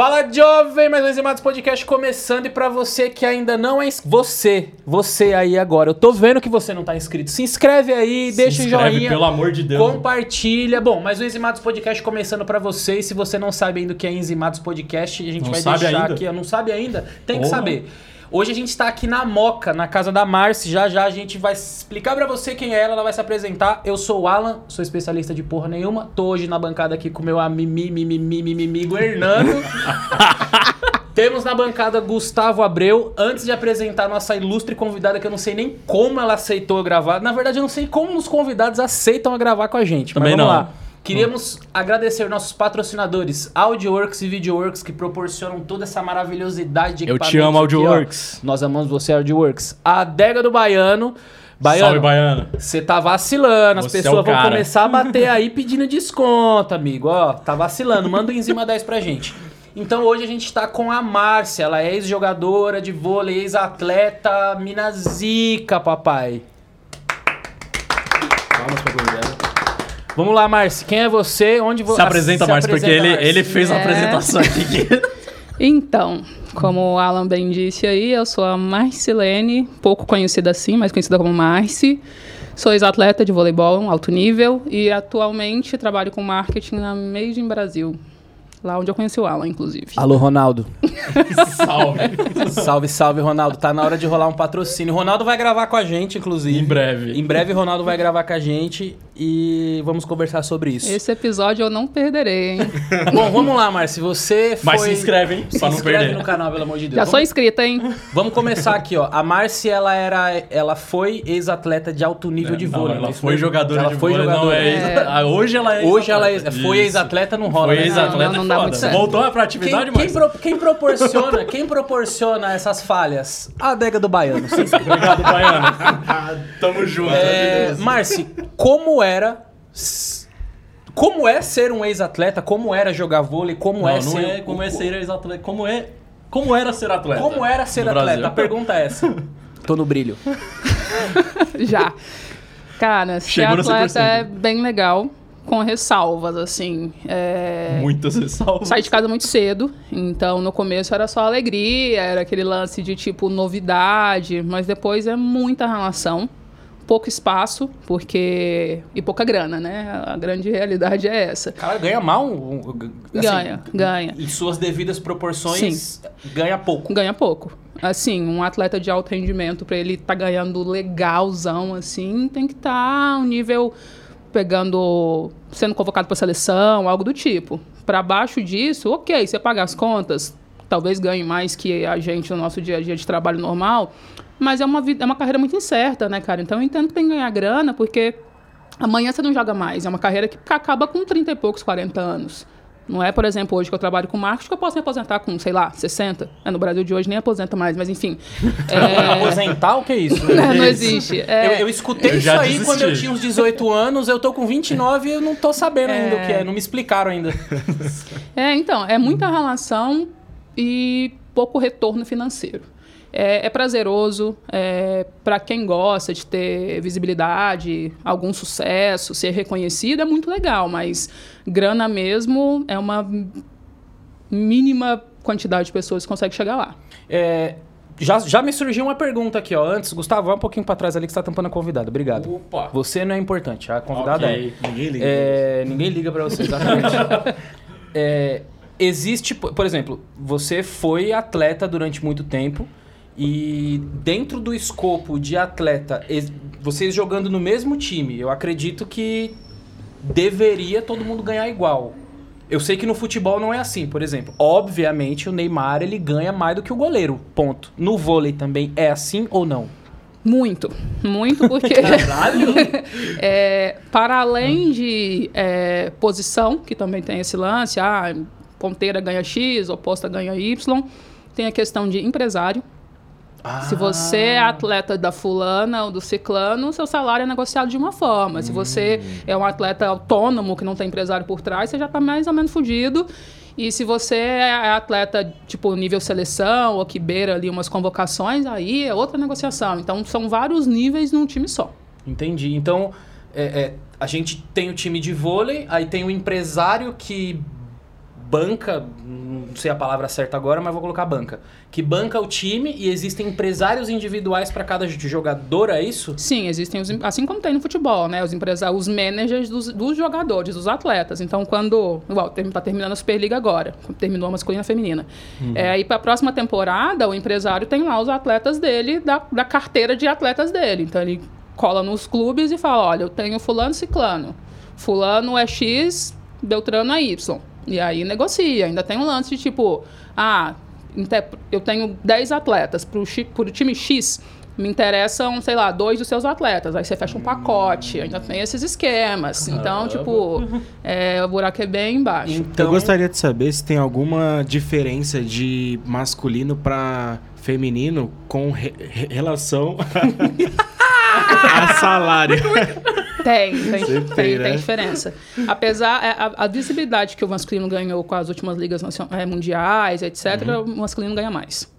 Fala jovem, mais um Enzimados Podcast começando e pra você que ainda não é ins- você, você aí agora, eu tô vendo que você não tá inscrito, se inscreve aí, deixa o inscreve, joinha, pelo amor de Deus. compartilha. Bom, mais um Enzimados Podcast começando pra você e se você não sabe ainda o que é Enzimados Podcast, a gente Não vai deixar ainda? aqui, não sabe ainda, tem que Porra. saber. Hoje a gente tá aqui na Moca, na casa da Marci. Já já a gente vai explicar pra você quem é ela, ela vai se apresentar. Eu sou o Alan, sou especialista de porra nenhuma. Tô hoje na bancada aqui com o meu amigo Hernando. Temos na bancada Gustavo Abreu. Antes de apresentar nossa ilustre convidada, que eu não sei nem como ela aceitou gravar. Na verdade, eu não sei como os convidados aceitam gravar com a gente. Também não. lá. Queríamos agradecer nossos patrocinadores, Audioworks e Videoworks, que proporcionam toda essa maravilhosidade de Eu te amo, aqui. Audioworks. Nós amamos você, Audioworks. A adega do Baiano. Baiano, Salve, Baiano. você tá vacilando, as Você é pessoas o vão cara. começar a bater aí pedindo desconto, amigo. Ó, tá vacilando. Manda o Enzima 10 pra gente. Então hoje a gente tá com a Márcia, ela é ex-jogadora de vôlei, ex-atleta, mina zica, papai. Palmas pra. Vamos lá, Márcia, quem é você? Onde você Se apresenta mais, porque ele, ele fez a É. apresentação aqui. Então, como o Alan bem disse aí, eu sou a Marcilene, pouco conhecida assim, mas conhecida como Marci. Sou ex-atleta de voleibol, alto nível, e atualmente trabalho com marketing na Made in Brasil. Lá onde eu conheci o Alan, inclusive. Alô, Ronaldo. Salve. salve, salve, Ronaldo. Tá na hora de rolar um patrocínio. Ronaldo vai gravar com a gente, inclusive. Em breve. Em breve, Ronaldo vai gravar com a gente e vamos conversar sobre isso. Esse episódio eu não perderei, hein? Bom, vamos lá, Márcio. Você foi... Mas se inscreve, hein? Se Pra não inscreve perder. no canal, pelo amor de Deus. Já sou vamos, inscrita, hein? vamos começar aqui, ó. A Márcia, ela era... Ela foi ex-atleta de alto nível de Não, vôlei. ela é foi jogadora ela de foi vôlei, não jogadora. é ex- Ah, Hoje ela é Hoje ela é- foi ex-atleta, não rola, Foi né? ex-atleta, Não, não dá muito foda. certo. Voltou pra Quem, atividade, quem, mas... pro- quem proporciona, quem proporciona essas falhas? A adega do Baiano. Obrigado, Baiano. Tamo junto. É, Marci, como era... Como é ser um ex-atleta? Como era jogar vôlei? Como Não, é não ser... é como é ser ex-atleta. Como é... Como era ser atleta? Como era ser no atleta? Brasil? A pergunta é essa. Tô no brilho. Já. Cara, ser Chegou atleta 100%. é bem legal, com ressalvas, assim. É... Muitas ressalvas. Saí de casa muito cedo, então no começo era só alegria, era aquele lance de tipo novidade, mas depois é muita relação, pouco espaço, porque. e pouca grana, né? A grande realidade é essa. Cara, ganha mal? assim, Ganha, ganha. Em suas devidas proporções, ganha pouco. Ganha pouco. Assim, um atleta de alto rendimento, para ele estar ganhando legalzão, assim, tem que estar um nível pegando, sendo convocado para seleção, algo do tipo. Para baixo disso, ok, você paga as contas, talvez ganhe mais que a gente no nosso dia a dia de trabalho normal, mas é uma, vida, é uma carreira muito incerta, né, cara? Então eu entendo que tem que ganhar grana, porque amanhã você não joga mais. É uma carreira que acaba com 30 e poucos, 40 anos. Não é, por exemplo, hoje que eu trabalho com marketing que eu posso me aposentar com, sei lá, 60. É, no Brasil de hoje nem aposenta mais, mas enfim. É, Aposentar, o que é isso? não, não existe. É, Eu, eu escutei Eu isso aí desisti. quando eu tinha uns 18 anos, eu tô com 29 e eu não tô sabendo ainda o que é, não me explicaram ainda. É, então, é muita relação e pouco retorno financeiro. É, é prazeroso, é, para quem gosta de ter visibilidade, algum sucesso, ser reconhecido, é muito legal, mas grana mesmo é uma mínima quantidade de pessoas que consegue chegar lá. É, já, já me surgiu uma pergunta aqui, ó. Antes, Gustavo, vai um pouquinho pra trás ali que você tá tampando a convidada. Obrigado. Opa. Você não é importante, a convidada Ok, é. ninguém liga. É, ninguém liga pra você, exatamente. É, existe, por exemplo, você foi atleta durante muito tempo e dentro do escopo de atleta, vocês jogando no mesmo time, eu acredito que deveria todo mundo ganhar igual. Eu sei que no futebol não é assim, por exemplo. Obviamente o Neymar ele ganha mais do que o goleiro, ponto. No vôlei também é assim ou não? Muito, muito, porque é, para além de é, posição, que também tem esse lance, ah, ponteira ganha X, oposta ganha Y, tem a questão de empresário. Se você é atleta da fulana ou do ciclano, seu salário é negociado de uma forma. Se você é um atleta autônomo que não tem empresário por trás, você já está mais ou menos fudido. E se você é atleta, tipo, nível seleção, ou que beira ali umas convocações, aí é outra negociação. Então, são vários níveis num time só. Entendi. Então, é, é, a gente tem o time de vôlei, aí tem o empresário que banca, não sei a palavra certa agora, mas vou colocar banca. Que banca o time e existem empresários individuais para cada jogador, é isso? Sim, existem, os, assim como tem no futebol, né? Os empresários, os managers dos, dos jogadores, dos atletas. Então, quando. Igual, tá terminando a Superliga agora, terminou a masculina e a feminina. Uhum. É, aí, para a próxima temporada, o empresário tem lá os atletas dele, da, da carteira de atletas dele. Então, ele cola nos clubes e fala: olha, eu tenho Fulano Ciclano. Fulano é X, Beltrano é Y. E aí negocia. Ainda tem um lance de tipo: ah, eu tenho 10 atletas para o time X me interessam, sei lá, dois dos seus atletas. Aí você fecha um pacote, ainda tem esses esquemas. Então, tipo, é, o buraco é bem embaixo. Então... Eu gostaria de saber se tem alguma diferença de masculino para feminino com re relação a salário. Tem, tem, tem, tem, né? tem, diferença. Apesar, é, a, a, visibilidade que o masculino ganhou com as últimas ligas é, mundiais, etc., uhum. o masculino ganha mais.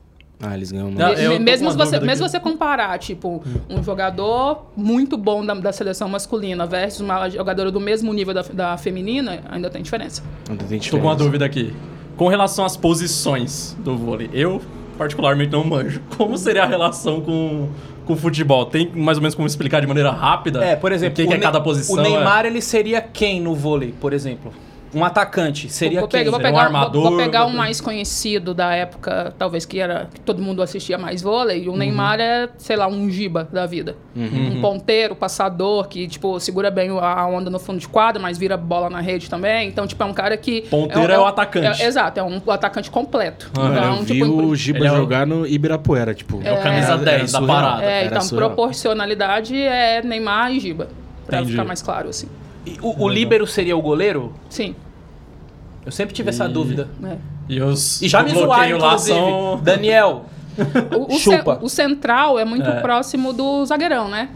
Ah, eles ganham mais. Me, mesmo se você, mesmo você comparar, tipo, um jogador muito bom da, da, seleção masculina versus uma jogadora do mesmo nível da, da feminina, ainda tem diferença. Ainda tem diferença. Estou com uma dúvida aqui. Com relação às posições do vôlei, eu particularmente não manjo. Como seria a relação com com o futebol? Tem mais ou menos como explicar de maneira rápida? É, por exemplo, o que, é cada posição? O Neymar, é? ele seria quem no vôlei, por exemplo? Um atacante seria vou, quem? Vou pegar, um armador. Vou, vou pegar um mais conhecido da época, talvez que era que todo mundo assistia mais vôlei. O uhum. Neymar é, sei lá, um giba da vida. Uhum. Um ponteiro, passador, que, tipo, segura bem a onda no fundo de quadra, mas vira bola na rede também. Então, tipo, é um cara que... Ponteiro é, é, o atacante. É, exato, é um atacante completo. Uhum. Então, eu tipo, vi o Giba jogar no Ibirapuera, tipo... É, o camisa 10 da parada. É, então, proporcionalidade é Neymar e Giba. Pra Entendi. ficar mais claro, assim. E o, o líbero seria o goleiro? Sim. Eu sempre tive e... essa dúvida. É. E, os e já me zoaram, lá são... Daniel, o, o, Chupa. Ce, o central é muito é. próximo do zagueirão, né?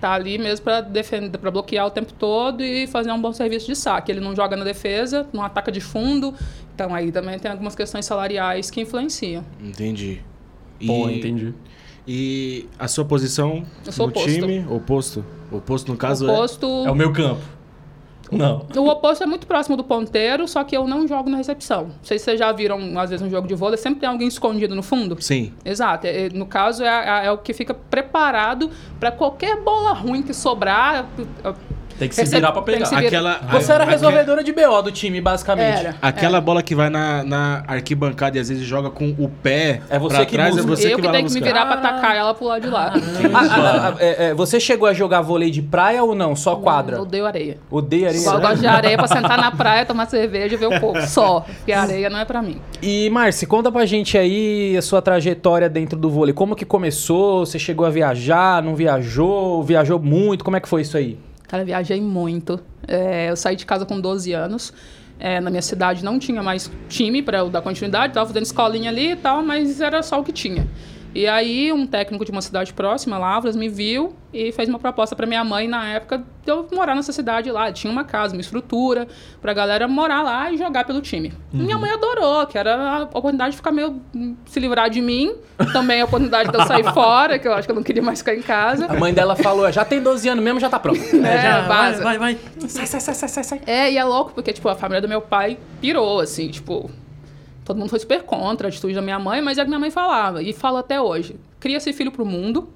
Tá ali mesmo para defender, para bloquear o tempo todo e fazer um bom serviço de saque. Ele não joga na defesa, não ataca de fundo. Então aí também tem algumas questões salariais que influenciam. Entendi. E, Pô, entendi. E a sua posição no oposto. time? Oposto? Oposto, no caso, oposto... é... É o meu campo. Não. O oposto é muito próximo do ponteiro, só que eu não jogo na recepção. Não sei se vocês já viram, às vezes, um jogo de vôlei, sempre tem alguém escondido no fundo. Sim. Exato. É, no caso, é, é, é o que fica preparado para qualquer bola ruim que sobrar. Tem que se virar pra pegar. Aquela, Você era a, resolvedora de BO do time, basicamente. Era, Aquela era. bola que vai na, na, arquibancada e às vezes joga com o pé é você pra que trás, busca. é você eu que, que vai tenho que me virar pra atacar ela pro lado de lá. Ah, é, é, você chegou a jogar vôlei de praia ou não? Só quadra? Não, odeio areia. Odeio areia? Só gosto de areia pra sentar na praia, tomar cerveja e ver um pouco. Só. Porque a areia não é pra mim. E, Marci, conta pra gente aí a sua trajetória dentro do vôlei. Como que começou? Você chegou a viajar? Não viajou? Viajou muito? Como é que foi isso aí? Cara, viajei muito. É, eu saí de casa com 12 anos. É, na minha cidade não tinha mais time para eu dar continuidade, estava fazendo escolinha ali e tal, mas era só o que tinha. E aí, um técnico de uma cidade próxima, Lavras, me viu e fez uma proposta para minha mãe na época de eu morar nessa cidade lá. Tinha uma casa, uma estrutura para a galera morar lá e jogar pelo time. Uhum. Minha mãe adorou, que era a oportunidade de ficar meio se livrar de mim, também a oportunidade de eu sair fora, que eu acho que eu não queria mais ficar em casa. A mãe dela falou: já tem 12 anos mesmo, já tá pronto. É, já, vaza. Vai, vai, vai. Sai, sai, sai, sai, sai, sai. É, e é louco porque, tipo, a família do meu pai pirou, assim, tipo, todo mundo foi super contra a atitude da minha mãe, mas é o que minha mãe falava, e fala até hoje cria esse filho para o mundo.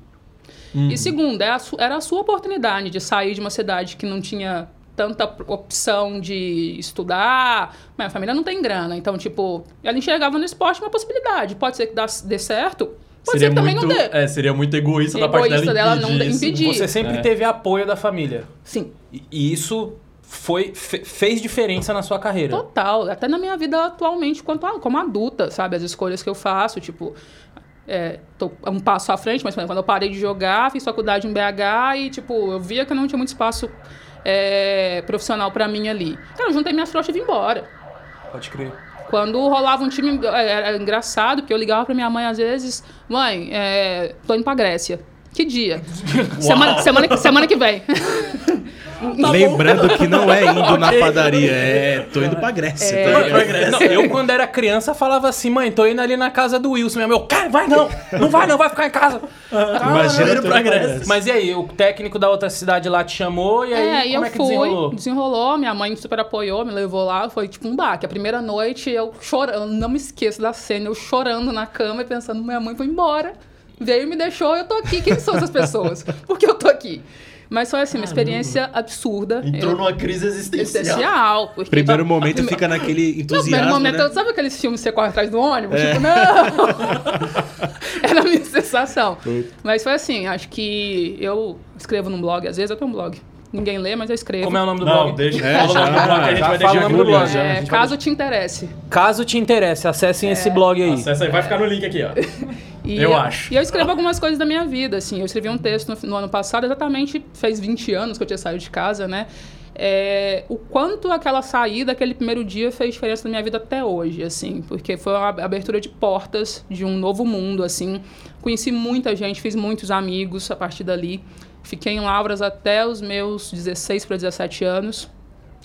Uhum. E segundo, é era a sua oportunidade de sair de uma cidade que não tinha tanta opção de estudar. Minha família não tem grana. Então, tipo, ela enxergava no esporte uma possibilidade. Pode ser que dê certo, Pode seria ser que também muito, não dê. É, seria muito egoísta, egoísta da parte dela, dela não impedir. Você sempre é. teve apoio da família. Sim. E isso foi fe, fez diferença na sua carreira. Total. Até na minha vida atualmente, quanto a, como adulta, sabe? As escolhas que eu faço, tipo é, tô um passo à frente, mas quando eu parei de jogar, fiz faculdade em BH e, tipo, eu via que não tinha muito espaço é, profissional para mim ali. Cara, eu juntei minhas trouxas e vim embora. Pode crer. Quando rolava um time, é, era engraçado, porque eu ligava pra minha mãe às vezes, mãe, é, tô indo pra Grécia. Que dia? semana, semana, semana que vem. Lembrando que não é indo na Ok. padaria, é tô indo pra Grécia. É. tá Pra ligado? Grécia. Não, eu, quando era criança, falava assim, mãe, tô indo ali na casa do Wilson. Minha meu, cara, vai não, não vai não, vai ficar em casa. Imagina indo pra indo Grécia. Mas e aí, o técnico da outra cidade lá te chamou e aí É, e como eu é que fui, desenrolou? desenrolou, minha mãe super apoiou, me levou lá, foi tipo um baque. A primeira noite eu chorando, não me esqueço da cena, eu chorando na cama e pensando, minha mãe foi embora, veio e me deixou, eu tô aqui, quem são essas pessoas? Por que eu tô aqui? Mas foi assim, uma experiência absurda. Entrou eu, numa crise existencial. essencial. Porque Primeiro a momento prime- fica naquele No primeiro entusiasmo, momento, né? sabe aqueles filmes que você corre atrás do ônibus? É. Tipo, não! Era a minha sensação. Mas foi assim, acho que eu escrevo num blog, às vezes eu tenho um blog. Ninguém lê, mas eu escrevo. Como é o nome do Não, blog? deixa. É, fala o nome do já- blog que a gente já vai fala deixar o aqui nome no do blog, link. já. É, vai caso te interesse. Caso te interesse, acessem esse blog aí. Acessa aí, vai ficar no link aqui, ó. E Eu acho. E eu escrevo algumas coisas da minha vida, assim. Eu escrevi um texto no, no ano passado, exatamente fez 20 anos que eu tinha saído de casa, né? É, o quanto aquela saída, aquele primeiro dia, fez diferença na minha vida até hoje, assim. Porque foi uma abertura de portas de um novo mundo, assim. Conheci muita gente, fiz muitos amigos a partir dali. Fiquei em Lavras até os meus 16 para 17 anos.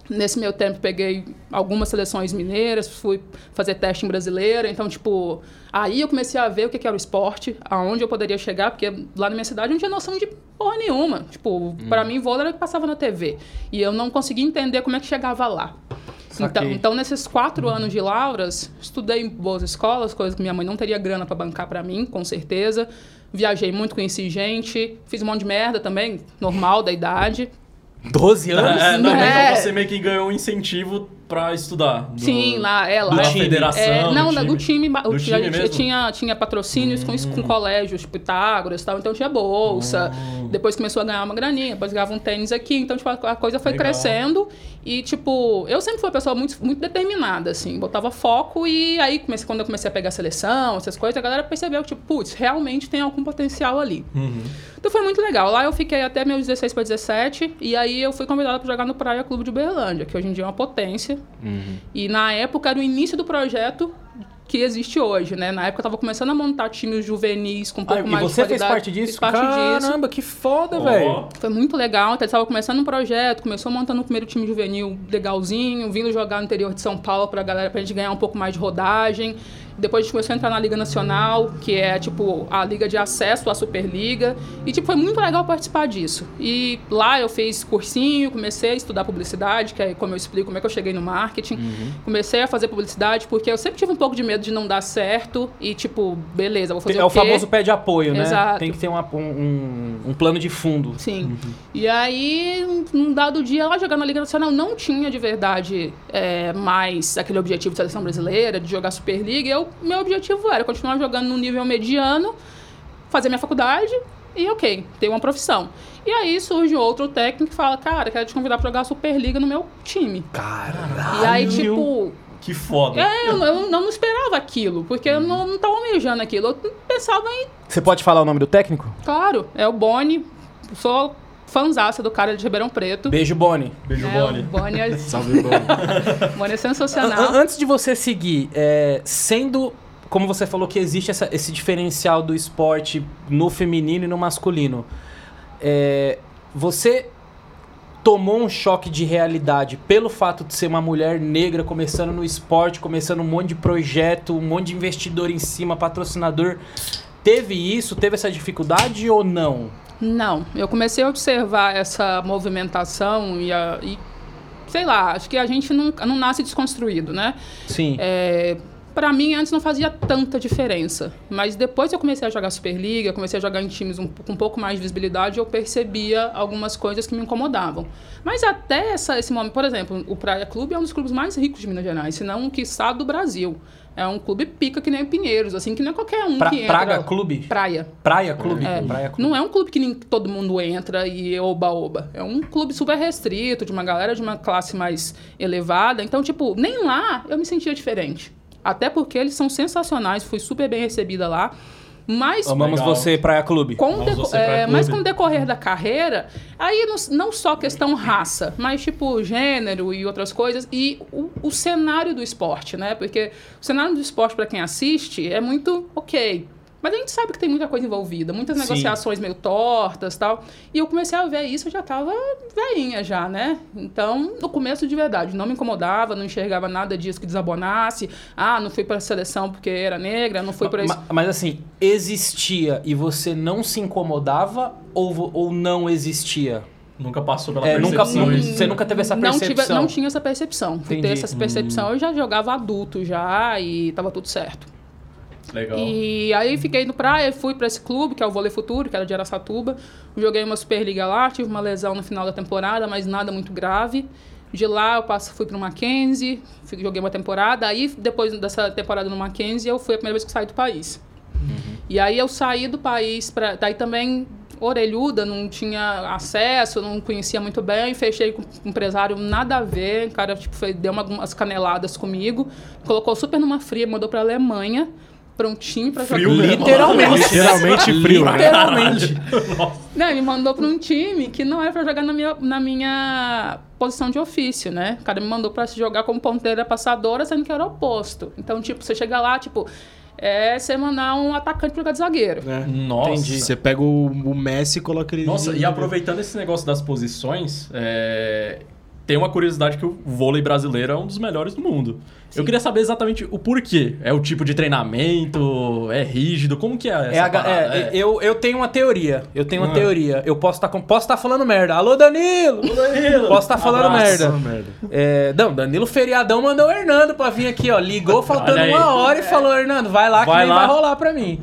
Nesse meu tempo, peguei algumas seleções mineiras, fui fazer teste em brasileira. Então, tipo, aí eu comecei a ver o que que era o esporte, aonde eu poderia chegar, porque lá na minha cidade eu não tinha noção de porra nenhuma. Tipo, pra mim, vôlei era o que passava na TV. E eu não conseguia entender como é que chegava lá. Então, então, nesses quatro anos de Lauras, estudei em boas escolas, coisas que minha mãe não teria grana pra bancar pra mim, com certeza. Viajei muito, conheci gente, fiz um monte de merda também, normal da idade. 12 anos? É, não, É. então você meio que ganhou um incentivo pra estudar. do- Sim, lá, é lá. Da time. federação. É, não, do do time. ba- Do time a gente tinha, tinha patrocínios com, isso- com colégios, tipo Pitágoras e tal, então tinha bolsa. Hum. Depois começou a ganhar uma graninha, depois ganhava um tênis aqui, então tipo, a, coisa foi Legal. crescendo. E, tipo, eu sempre fui uma pessoa muito, muito determinada, assim, botava foco e aí comecei, quando eu comecei a pegar a seleção, essas coisas, a galera percebeu que, tipo, putz, realmente tem algum potencial ali. Uhum. Então foi muito legal. Lá eu fiquei até meus 16 para 17 e aí eu fui convidada para jogar no Praia Clube de Uberlândia, que hoje em dia é uma potência. E na época era o início do projeto que existe hoje, né? Na época eu tava começando a montar times juvenis com um pouco Ah, e mais você de fez qualidade. parte disso? Fiz parte disso. Caramba, que foda, Ó. velho. Foi muito legal. Então, ele estava começando um projeto, começou montando o primeiro time juvenil legalzinho, vindo jogar no interior de São Paulo pra galera, pra gente ganhar um pouco mais de rodagem. Depois a gente começou a entrar na Liga Nacional, que é tipo a liga de acesso à Superliga. E tipo, foi muito legal participar disso. E lá eu fiz cursinho, comecei a estudar publicidade, que é como eu explico como é que eu cheguei no marketing. Comecei a fazer publicidade porque eu sempre tive um pouco de medo de não dar certo. E tipo, beleza, vou fazer É o o famoso pé de apoio, né? Exato. Tem que ter uma- um, um- plano de fundo. Sim. E aí, num dado dia, lá jogando na Liga Nacional, não tinha de verdade é, mais aquele objetivo de seleção brasileira, de jogar Superliga. Eu, meu objetivo era continuar jogando no nível mediano, fazer minha faculdade e, ok, ter uma profissão. E aí surge outro técnico que fala, cara, quero te convidar pra jogar Superliga no meu time. Caralho. E aí, tipo, Que foda. é, eu, eu não esperava aquilo, porque eu não, não tava almejando aquilo. Eu pensava em Você pode falar o nome do técnico? Claro, é o Boni. Sou fãzaça do cara de Ribeirão Preto. Beijo, Boni. Beijo, é, Boni. Boni é, Salve, bom. Boni é sensacional. an- Antes de você seguir, é, sendo. Como você falou que existe essa- esse diferencial do esporte no feminino e no masculino, é, você tomou um choque de realidade pelo fato de ser uma mulher negra começando no esporte, começando um monte de projeto, um monte de investidor em cima, patrocinador. Teve isso? Teve essa dificuldade ou não? Não, eu comecei a observar essa movimentação e, a, e sei lá, acho que a gente não, não nasce desconstruído, né? Sim. É, para mim, antes não fazia tanta diferença. Mas depois que eu comecei a jogar Superliga, comecei a jogar em times um- com um pouco mais de visibilidade, eu percebia algumas coisas que me incomodavam. Mas até essa, esse momento, por exemplo, o Praia Clube é um dos clubes mais ricos de Minas Gerais, se não, quiçá, do Brasil. É um clube pica que nem o Pinheiros, assim, que não é qualquer um Pra- que entra. Praga Clube? Praia. Praia Clube? É. Praia Clube. Não é um clube que nem todo mundo entra e oba-oba. É um clube super restrito, de uma galera de uma classe mais elevada. Então, tipo, nem lá eu me sentia diferente. Até porque eles são sensacionais, fui super bem recebida lá. Mas Amamos Legal. você, Praia Clube. com, deco- você pra é, clube. mas com o decorrer da carreira, aí não, não só questão raça, mas tipo gênero e outras coisas, e o, o cenário do esporte, né? Porque o cenário do esporte, para quem assiste, é muito ok. Mas a gente sabe que tem muita coisa envolvida, muitas Sim. negociações meio tortas tal. E eu comecei a ver isso, eu já tava veinha já, né? Então, no começo de verdade, não me incomodava, não enxergava nada disso que desabonasse. Ah, não fui pra seleção porque era negra, não fui pra isso. Ma- Mas assim, existia e você não se incomodava ou, ou não existia? Nunca passou pela É, nunca, percepção. não- isso. você nunca teve essa não, percepção? tive, não tinha essa percepção. Fui ter Entendi. essa percepção, eu já jogava adulto já e tava tudo certo. Legal. E aí fiquei no praia, fui pra esse clube, que é o Vôlei Futuro, que era de Araçatuba. Joguei uma Superliga lá, tive uma lesão no final da temporada, mas nada muito grave. De lá eu passo, fui pro Mackenzie, fui- joguei uma temporada. Aí, depois dessa temporada no Mackenzie, eu fui a primeira vez que eu saí do país. E aí eu saí do país, pra, daí também orelhuda, não tinha acesso, não conhecia muito bem, fechei com um empresário nada a ver, o cara tipo, foi, deu uma- algumas caneladas comigo, colocou super numa fria, mandou pra Alemanha, prontinho pra Frio jogar. Literalmente. Literalmente frio, né? Literalmente. Não, me mandou pra um time que não era pra jogar na minha, na minha posição de ofício, né? O cara me mandou pra se jogar como ponteira passadora, sendo que era o oposto. Então, tipo, você chega lá, tipo, é você mandar um atacante pra jogar de zagueiro. É. Nossa. Entendi. Você pega o, o Messi e coloca ele... Nossa, e aproveitando esse negócio das posições, é, tem uma curiosidade que o vôlei brasileiro é um dos melhores do mundo. Eu queria saber exatamente o porquê. É o tipo de treinamento? É rígido? Como que é essa É a ga- parada? é, É. Eu, eu tenho uma teoria. Eu tenho uma Ah. teoria. Eu posso estar posso tá falando merda. Alô, Danilo! Danilo! Posso estar falando Abraço. merda. Merda. É, não, Danilo Feriadão mandou o Hernando pra vir aqui, ó. Ligou faltando uma hora e falou, Hernando, vai lá que Vai nem lá. vai rolar pra mim.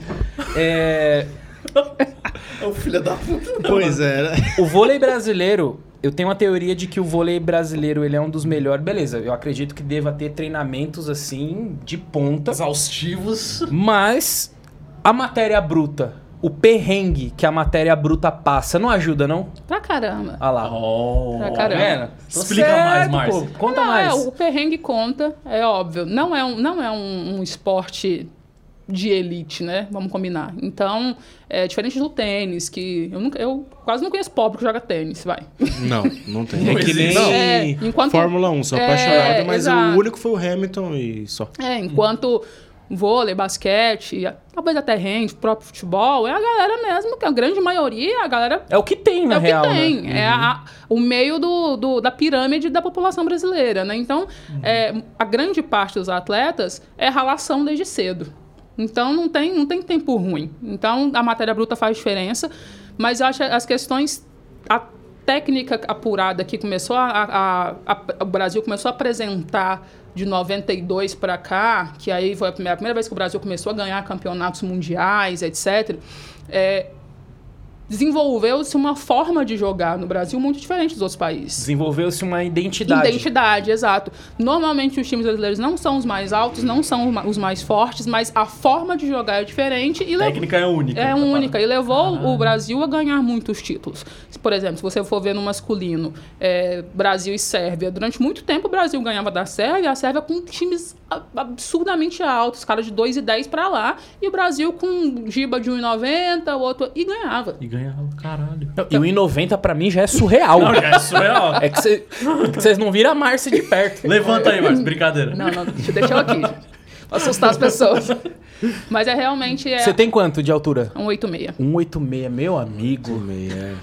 É, É o filho da puta. Pois é, né? o vôlei brasileiro, eu tenho uma teoria de que o vôlei brasileiro ele é um dos melhores. Beleza, eu acredito que deva ter treinamentos assim, de ponta. Exaustivos. Mas a matéria bruta, o perrengue que a matéria bruta passa, não ajuda, não? Pra caramba. Ah lá. Oh, Pra Tá caramba. vendo? Tô Explica mais, certo, Márcia. pô. Conta Não, mais. É, o perrengue conta, é óbvio. Não é um, não é um, um esporte de elite, né? Vamos combinar. Então, é diferente do tênis, que eu, nunca, eu quase não conheço pobre que joga tênis, vai. Não, não tem. Não é que nem É, enquanto- Fórmula 1, sou É, apaixonado, mas exato. o único foi o Hamilton e só. É, enquanto vôlei, basquete, talvez até rende, próprio futebol, é a galera mesmo, que a grande maioria, a galera É o que tem, na é o que real, tem. né? É a- o meio do, do- da pirâmide da população brasileira, né? Então, é, a grande parte dos atletas é ralação desde cedo. Então, não tem, não tem tempo ruim. Então, a matéria bruta faz diferença, mas eu acho as questões... A técnica apurada que começou a, a- a- o Brasil começou a apresentar de 92 para cá, que aí foi a primeira, a primeira vez que o Brasil começou a ganhar campeonatos mundiais, etc. É, desenvolveu-se uma forma de jogar no Brasil muito diferente dos outros países. Desenvolveu-se uma identidade. Identidade, exato. Normalmente os times brasileiros não são os mais altos, não são os ma- os mais fortes, mas a forma de jogar é diferente e A técnica é única. é tá única e levou Ah. o Brasil a ganhar muitos títulos. Por exemplo, se você for ver no masculino, é, Brasil e Sérvia, durante muito tempo o Brasil ganhava da Sérvia, a Sérvia com times absurdamente altos, cara de 2 e 10 pra lá, e o Brasil com Giba de 1,90, o outro e ganhava. E ganhava, caralho. Não, E o 1,90 pra mim já é surreal. Não, já é surreal. É que cê- que vocês não viram a Márcia de perto. Levanta aí, Márcio. Brincadeira. Não, não, deixa, eu aqui. Pra assustar as pessoas. Mas é realmente é Você tem quanto de altura? 186. 186, meu amigo. É,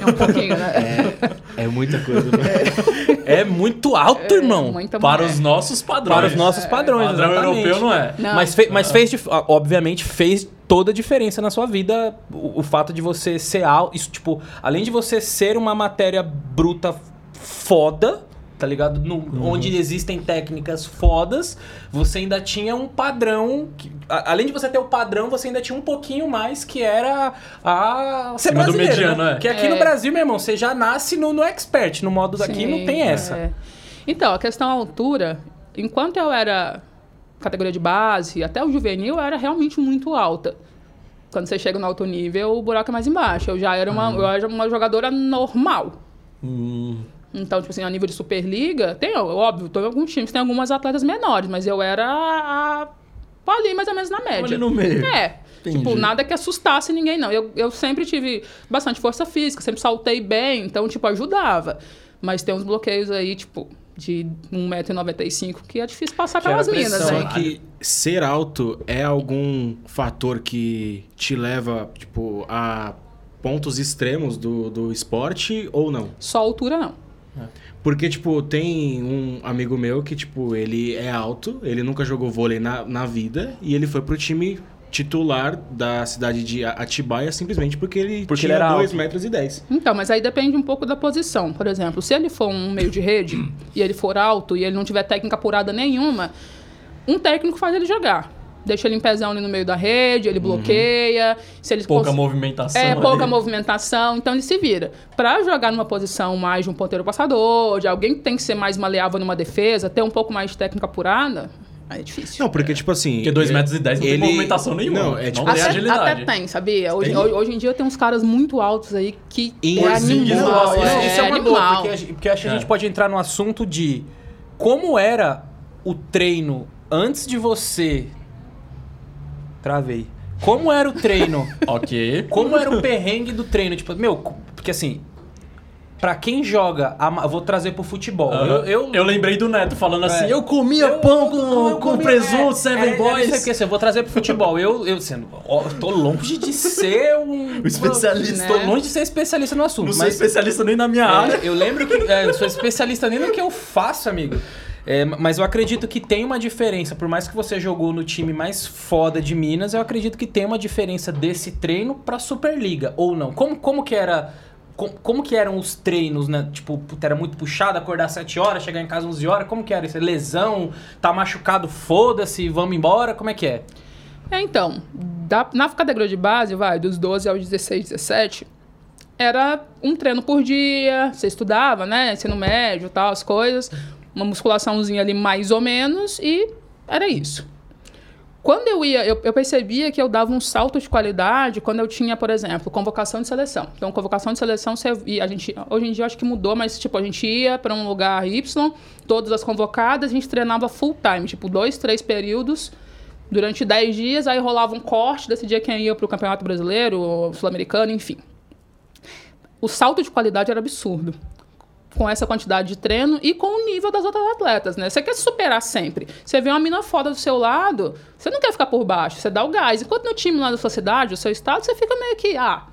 É um pouquinho, né? é muita coisa, né? É muito alto, irmão. Muita Para mulher. os nossos padrões. Para os nossos padrões, Padrão exatamente. europeu não é. Não. Mas, fe- mas fez, obviamente, fez toda a diferença na sua vida o, o fato de você ser alto. Isso, tipo, além de você ser uma matéria bruta foda, tá ligado? No- Uhum. Onde existem técnicas fodas, você ainda tinha um padrão. que- a- além de você ter o padrão, você ainda tinha um pouquinho mais que era a. Ser Acima do brasileiro, mediano, né? é. Porque aqui É. no Brasil, meu irmão, você já nasce no, no expert. No modo daqui Sim, não tem essa. é. Então, a questão altura, enquanto eu era categoria de base, até o juvenil, eu era realmente muito alta. Quando você chega no alto nível, o buraco é mais embaixo. Eu já era uma, eu era uma jogadora normal. Hum, Então, tipo assim, a nível de Superliga, tem, óbvio, tem alguns times, tem algumas atletas menores, mas eu era a, a- ali mais ou menos na média. ali no meio. É. Entendi. Tipo, nada que assustasse ninguém, não. Eu, eu sempre tive bastante força física, sempre saltei bem, então, tipo, ajudava. Mas tem uns bloqueios aí, tipo, de 1,95m, que é difícil passar Que era pelas minas, né? Só que ser alto é algum fator que te leva, tipo, a pontos extremos do, do esporte ou não? Só altura não. Porque, tipo, tem um amigo meu que, tipo, ele é alto, ele nunca jogou vôlei na, na vida e ele foi pro time titular da cidade de Atibaia simplesmente porque ele Porque tinha ele era 2 alto. metros e 10. Então, mas aí depende um pouco da posição. Por exemplo, se ele for um meio de rede e ele for alto e ele não tiver técnica apurada nenhuma, um técnico faz ele jogar. Deixa ele em pezão ali no meio da rede, ele bloqueia. Se ele Pouca cons- movimentação. É, ali. pouca movimentação, então ele se vira. Pra jogar numa posição mais de um ponteiro passador, de alguém que tem que ser mais maleável numa defesa, ter um pouco mais de técnica apurada, aí é difícil. Não, porque, tipo assim... Porque 2 é- metros e 10 não ele- tem movimentação nenhuma. Não, é tipo... Não tem até, agilidade. até tem, sabia? Hoje, Tem? hoje, em dia tem uns caras muito altos aí que E é animal. lá, Isso, é, é uma animal. boa, porque, porque acho que a É. gente pode entrar no assunto de como era o treino antes de você. Travei. Como era o treino? Ok. como era o perrengue do treino? Tipo, meu, porque assim. Pra quem joga, eu vou trazer pro futebol. Aham. Eu, eu, lembrei do Neto falando assim, É. eu comia eu- pão com, eu com comi- presunto, é, Seven é, Boys. É, assim, eu vou trazer pro futebol. Eu, eu sendo, ó, eu tô longe de ser um. O especialista. Tô longe de ser especialista no assunto. Não sou especialista nem na minha é, área. eu lembro que. É, eu não sou especialista nem no que eu faço, amigo. É, mas eu acredito que tem uma diferença. Por mais que você jogou no time mais foda de Minas, eu acredito que tem uma diferença desse treino pra Superliga. Ou não? Como, como que era. com- Como, que eram os treinos, né? Tipo, era muito puxado, acordar 7 horas, chegar em casa 11 horas. Como que era isso? Lesão? Tá machucado? Foda-se, vamos embora? Como é que é? É, então, da- na categoria de base, vai, dos 12 aos 16, 17, era um treino por dia, você estudava, né, ensino médio, tal, as coisas, uma musculaçãozinha ali mais ou menos, e era isso. Quando eu ia, eu, eu percebia que eu dava um salto de qualidade quando eu tinha, por exemplo, convocação de seleção. Então, convocação de seleção, você, a gente, hoje em dia acho que mudou, mas tipo, a gente ia para um lugar Y, todas as convocadas, a gente treinava full time, tipo, dois, três períodos, durante 10 dias, aí rolava um corte, decidia quem ia para o Campeonato Brasileiro, Sul-Americano, enfim. O salto de qualidade era absurdo. Com essa quantidade de treino e com o nível das outras atletas, né? Você quer se superar sempre. Você vê uma mina foda do seu lado, você não quer ficar por baixo, você dá o gás. Enquanto no time lá da sua cidade, o seu estado, você fica meio que, ah,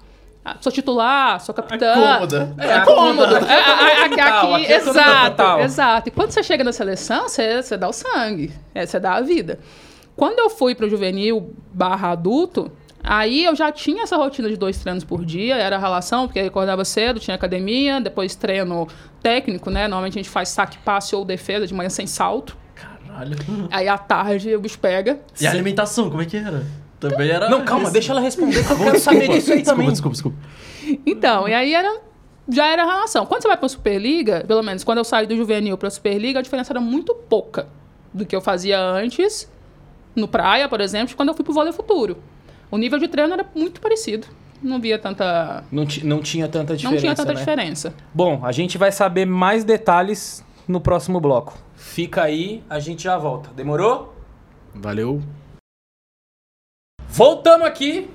ah, sou titular, sou capitã. cômoda. É, cômodo. É, é, é, aqui, Total, aqui é tudo exato, total. exato. E quando você chega na seleção, você, você dá o sangue, é, você dá a vida. Quando eu fui para o juvenil barra adulto, aí eu já tinha essa rotina de dois treinos por dia, era a relação, porque eu acordava cedo, tinha academia, depois treino técnico, né? Normalmente a gente faz saque, passe ou defesa de manhã sem salto. Caralho. Aí à tarde o bicho pega. E a alimentação, como é que era? Também era... Não, calma, Esse- deixa ela responder, que eu quero saber disso aí desculpa, também. Desculpa, desculpa. Então, e aí era já era a relação. Quando você vai para a Superliga, pelo menos quando eu saí do juvenil para a Superliga, a diferença era muito pouca do que eu fazia antes, no praia, por exemplo, quando eu fui pro vôlei futuro. O nível de treino era muito parecido. Não via tanta. Não, ti- não tinha tanta diferença. não tinha tanta né? diferença. Bom, a gente vai saber mais detalhes no próximo bloco. Fica aí, a gente já volta. Demorou? Valeu. Voltamos aqui.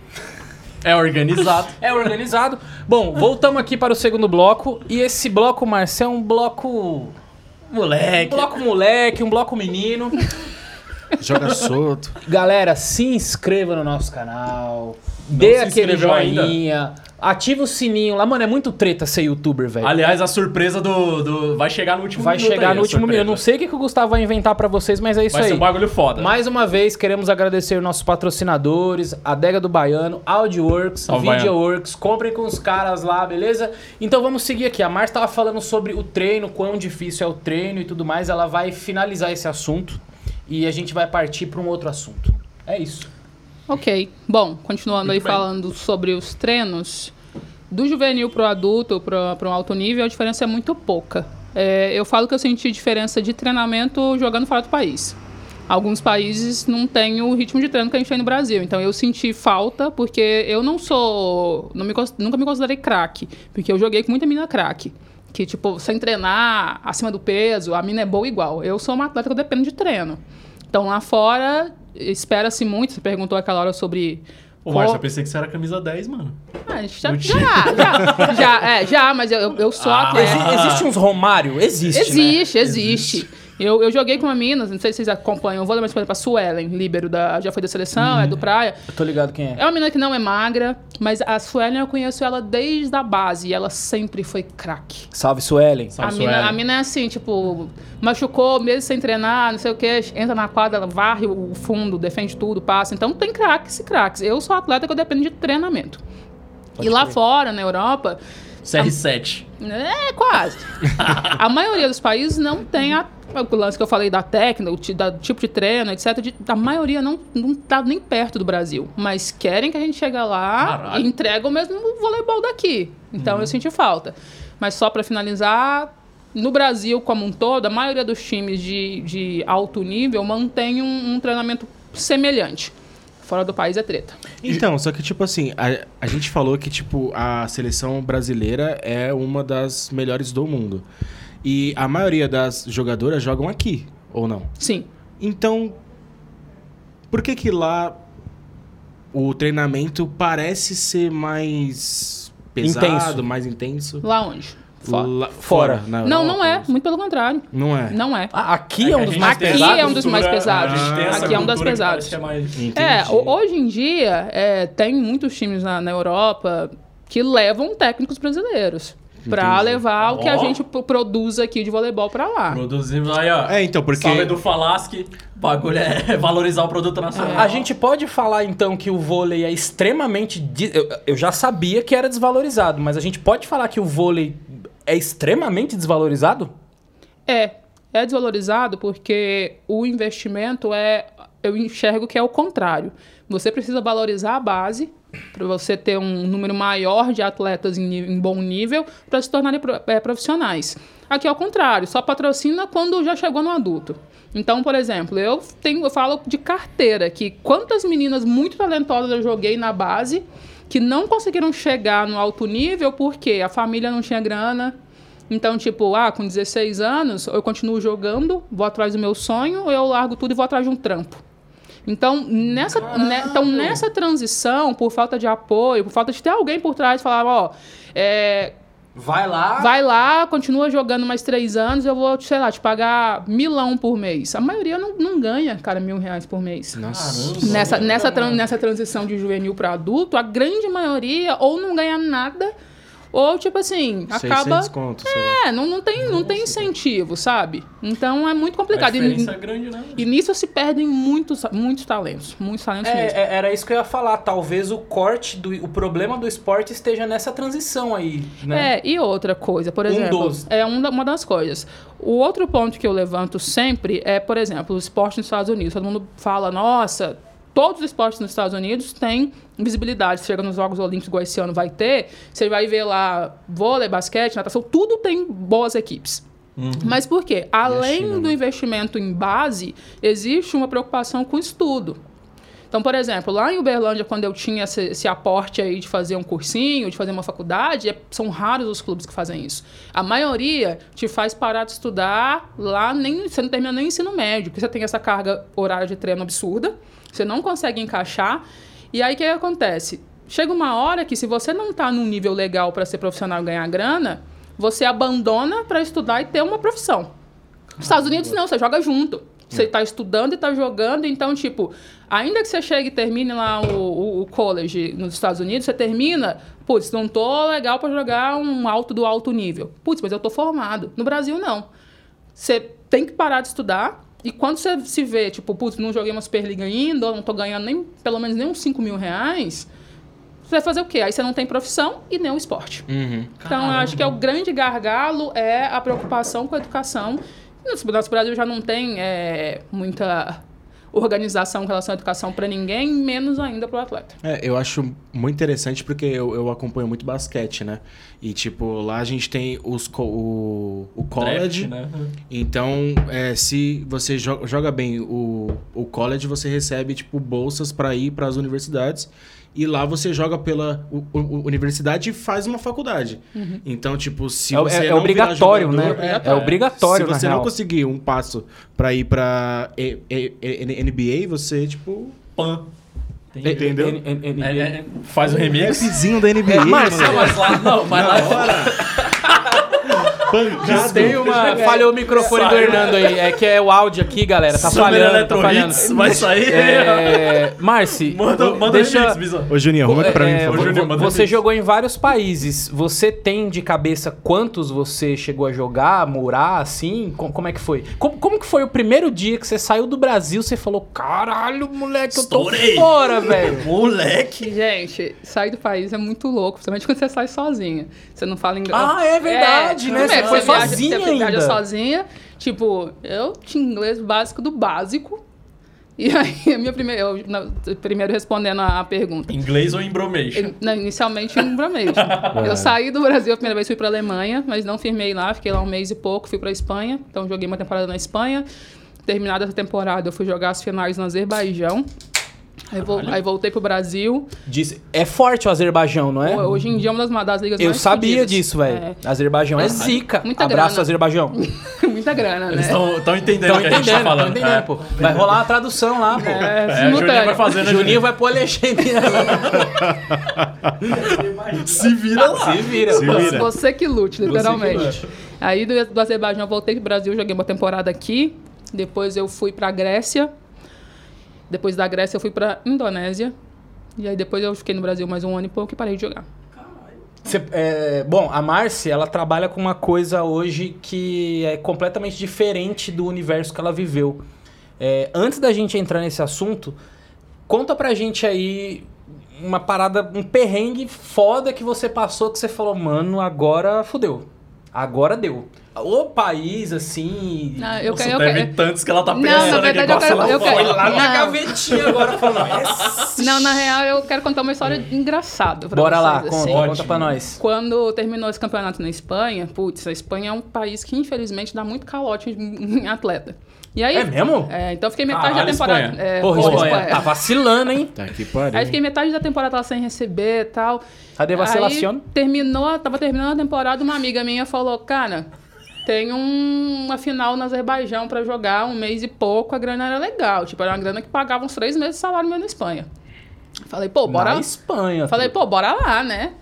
É organizado. É organizado. Bom, voltamos aqui para o segundo bloco. E esse bloco, Marcel, é um bloco. Um Moleque. bloco moleque, um bloco menino. Joga solto. Galera, se inscreva no nosso canal. Não dê aquele inscreveu ainda? joinha. Ativa o sininho lá. Mano, é muito treta ser youtuber, velho. Aliás, a surpresa do, do... Vai chegar no último Vai minuto chegar aí, no último minuto. Eu não sei o que, que o Gustavo vai inventar pra vocês, mas é isso Vai aí. ser um bagulho foda. Mais uma vez, queremos agradecer nossos patrocinadores, Adega do Baiano, Audioworks, Salve, Videoworks. Comprem com os caras lá, beleza? Então vamos seguir aqui. A Márcia estava falando sobre o treino, quão difícil é o treino e tudo mais. Ela vai finalizar esse assunto e a gente vai partir para um outro assunto. É isso. Ok. Bom, continuando aí Muito bem. falando sobre os treinos, do juvenil pro adulto, para um alto nível, a diferença é muito pouca. É, eu falo que eu senti diferença de treinamento jogando fora do país. Alguns países não têm o ritmo de treino que a gente tem no Brasil. Então eu senti falta, porque eu não sou. Não me, nunca me considerei craque. Porque eu joguei com muita mina craque. Que, tipo, sem treinar acima do peso, a mina é boa igual. Eu sou uma atleta que eu dependo de treino. Então lá fora, espera-se muito. Você perguntou aquela hora sobre Pô, Márcio, eu pensei que você era camisa 10, mano. Ah, a gente já, já, já, já, é, já, mas eu, eu- sou Ah, atleta. Exi- existe uns Romário? Existe, né? Existe, existe. Eu, eu joguei com uma mina, não sei se vocês acompanham, eu vou lembrar, por exemplo, a Suelen, líbero, da, já foi da seleção, é do Praia. Eu tô ligado quem é. É uma menina que não é magra, mas a Suelen eu conheço ela desde a base e ela sempre foi craque. Salve, Suelen. Salve, A mina, Suelen. a mina é assim, tipo, machucou mesmo sem treinar, não sei o que, entra na quadra, ela varre o fundo, defende tudo, passa. Então tem craques e craques. Eu sou atleta que eu dependo de treinamento. e lá fora, na Europa, CR7. é quase. a maioria dos países não tem a, o lance que eu falei da técnica, da tipo de treino, etc. de- a maioria não, não tá nem perto do Brasil. Mas querem que a gente chegue lá Caralho. e entregue o mesmo voleibol daqui. Então eu senti falta. Mas só para finalizar, no Brasil como um todo, a maioria dos times de, de alto nível mantém um, um treinamento semelhante. Fora do país é treta. Então, só que, tipo assim, a, a gente falou que, tipo, a seleção brasileira é uma das melhores do mundo. E a maioria das jogadoras jogam aqui, ou não? Sim. Então, por que que lá o treinamento parece ser mais pesado, Intenso. mais intenso? Lá onde? Fora. Lá- Fora. na Não, não é. Muito pelo contrário. Não é? Não é. Ah, aqui é um dos gente mais tem Aqui pesados? é um dos mais pesados. Aqui é um que pesados. é mais-. É, ho- hoje em dia, é, tem muitos times na, na Europa que levam técnicos brasileiros pra Entendi. levar o que a gente produz aqui de voleibol pra lá. Produzimos aí, ó. É, então, porque... Salve do Falasque. O bagulho é valorizar o produto nacional. A gente pode falar então que o vôlei é extremamente. Eu, eu já sabia que era desvalorizado, mas a gente pode falar que o vôlei é extremamente desvalorizado? É, é desvalorizado porque o investimento é. Eu enxergo que é o contrário. Você precisa valorizar a base para você ter um número maior de atletas em, em bom nível para se tornarem eh, profissionais. Aqui é o contrário, só patrocina quando já chegou no adulto. Então, por exemplo, eu tenho, eu falo de carteira que quantas meninas muito talentosas eu joguei na base que não conseguiram chegar no alto nível porque a família não tinha grana, então, tipo, ah, com 16 anos, eu continuo jogando, vou atrás do meu sonho, ou eu largo tudo e vou atrás de um trampo. Então, nessa, né, então, nessa transição, por falta de apoio, por falta de ter alguém por trás, falar, ó, é, Vai lá. vai lá, continua jogando mais três anos, eu vou, sei lá, te pagar milão por mês. A maioria não, não ganha, cara, mil reais por mês. Nossa. Caramba. Nessa, nessa, tran- nessa transição de juvenil para adulto, a grande maioria ou não ganha nada, ou, tipo assim, acaba... 600 conto, sei lá. É, não, não, tem, não tem incentivo, sabe? Então é muito A complicado. E, diferença é grande, né? e nisso se perdem muitos, muitos talentos. Muitos talentos mesmo. É, é, era isso que eu ia falar. Talvez o corte, do, o problema do esporte esteja nessa transição aí, né? É, e outra coisa, por Um exemplo, dos. é um da- uma das coisas. O outro ponto que eu levanto sempre é, por exemplo, o esporte nos Estados Unidos. Todo mundo fala, nossa, todos os esportes nos Estados Unidos têm visibilidade. Chega nos Jogos Olímpicos, igual esse ano vai ter, você vai ver lá vôlei, basquete, natação, tudo tem boas equipes. Mas por quê? Além China, do né? investimento em base, existe uma preocupação com o estudo. Então, por exemplo, lá em Uberlândia, quando eu tinha esse, esse aporte aí de fazer um cursinho, de fazer uma faculdade, é- são raros os clubes que fazem isso. A maioria te faz parar de estudar lá, nem, você não termina nem o ensino médio, porque você tem essa carga horária de treino absurda, você não consegue encaixar. E aí o que acontece? Chega uma hora que se você não está num nível legal para ser profissional e ganhar grana, você abandona para estudar e ter uma profissão. Nos Estados Unidos não, você joga junto. Você está estudando e está jogando, então, tipo, ainda que você chegue e termine lá o, o, o college nos Estados Unidos, você termina, putz, não tô legal para jogar um alto do alto nível. Putz, mas eu tô formado. No Brasil, não. Você tem que parar de estudar, e quando você se vê, tipo, putz, não joguei uma Superliga ainda, ou não tô ganhando nem, pelo menos nem uns 5 mil reais, você vai fazer o quê? Aí você não tem profissão e nem o esporte. Uhum. Então, eu acho que é o grande gargalo é a preocupação com a educação. No nosso Brasil já não tem é, muita organização em relação à educação para ninguém, menos ainda para o atleta. É, eu acho muito interessante porque eu, eu acompanho muito basquete, né? E, tipo, lá a gente tem os, co- o, o college. Draft, né? Então, é, se você jo- joga bem o, o college, você recebe, tipo, bolsas para ir para as universidades. E lá você joga pela u- u- universidade e faz uma faculdade. Então, tipo, se É, você é- é obrigatório, jogador- né? É obrigatório, Se você na não real. conseguir um passo para ir para NBA, você, tipo... Pan. Entendeu? N- N- N- É, é, faz o remix. Vizinho da NBA. É, mano. Mas lá, não, mas lá Pancada. Tem uma. Falhou o microfone do. Hernando aí. É que é o áudio aqui, galera. Tá Summer falhando, tá falhando. Hits vai sair. É, Marci, Manda, manda deixa, Bisa. Ô, Juninho, arruma aqui pra mim, é, por favor. você jogou em vários países. Você tem de cabeça quantos você chegou a jogar, morar, assim? Com- Como, é que foi? Como, como que foi o primeiro dia que você saiu do Brasil? Você falou, caralho, moleque, eu tô Estourei." fora, velho. Moleque. Gente, sair do país é muito louco, principalmente quando você sai sozinha. Você não fala inglês. Ah, é verdade, né? primeiro, Você foi viaja- sozinha Você viaja sozinha. Tipo, eu tinha inglês básico do básico. E aí, a minha primeira, eu, na- primeiro respondendo a, a pergunta. Inglês ou embromation? Na- inicialmente em Bramation. eu saí do Brasil a primeira vez, fui pra Alemanha, mas não firmei lá, fiquei lá um mês e pouco, fui pra Espanha. Então joguei uma temporada na Espanha. Terminada essa temporada, eu fui jogar as finais no Azerbaijão. Aí, aí voltei pro Brasil. Diz- é forte o Azerbaijão, não é? Hoje em dia é uma das, das ligas Eu mais sabia fodidas. disso, velho. Azerbaijão é zica. muita Abraço, grana. Azerbaijão. É. Muita grana, né? Eles estão entendendo o que a gente entendendo, tá estão falando. entendendo, É. pô. Vai rolar uma tradução lá, pô. É, É, a. Juninho vai fazer, né, Juninho vai pôr legenda. Se vira lá. Se vira. Se vira. Você que lute, literalmente. lute. Aí do, do Azerbaijão eu voltei pro Brasil, joguei uma temporada aqui. Depois eu fui pra Grécia. Depois da Grécia eu fui pra Indonésia. E aí depois eu fiquei no Brasil mais um ano e pouco e parei de jogar. Cê- é, bom, a Marcy, ela trabalha com uma coisa hoje que é completamente diferente do universo que ela viveu. É, antes da gente entrar nesse assunto, conta pra gente aí uma parada, um perrengue foda que você passou que você falou, mano, agora fudeu. Agora deu. O país, assim. Ah, eu quero- eu deve quero- tanto que ela tá Não, pensando. na né, verdade, que eu quero- ela eu foi quero- lá. lá na Não. gavetinha agora falando. "Essa- Não, na real eu quero contar uma história engraçada pra Bora lá, vocês, conta, assim. conta Ótimo. pra nós. Quando terminou esse campeonato na Espanha, putz, a Espanha é um país que infelizmente dá muito calote em atleta. E aí, É mesmo? É, então eu fiquei metade Caralho, da temporada. Espanha. É, Porra, pô, Espanha, Espanha. tá vacilando, hein? Tá que pariu. Aí fiquei metade da temporada lá sem receber e tal. Cadê vacilação? Aí terminou, tava terminando a temporada, uma amiga minha falou, cara, tem um- uma final no Azerbaijão pra jogar, um mês e pouco, a grana era legal. Tipo, era uma grana que pagava uns três meses de salário meu na Espanha. Falei, pô, bora. Na Espanha. Falei, pô, bora lá, né?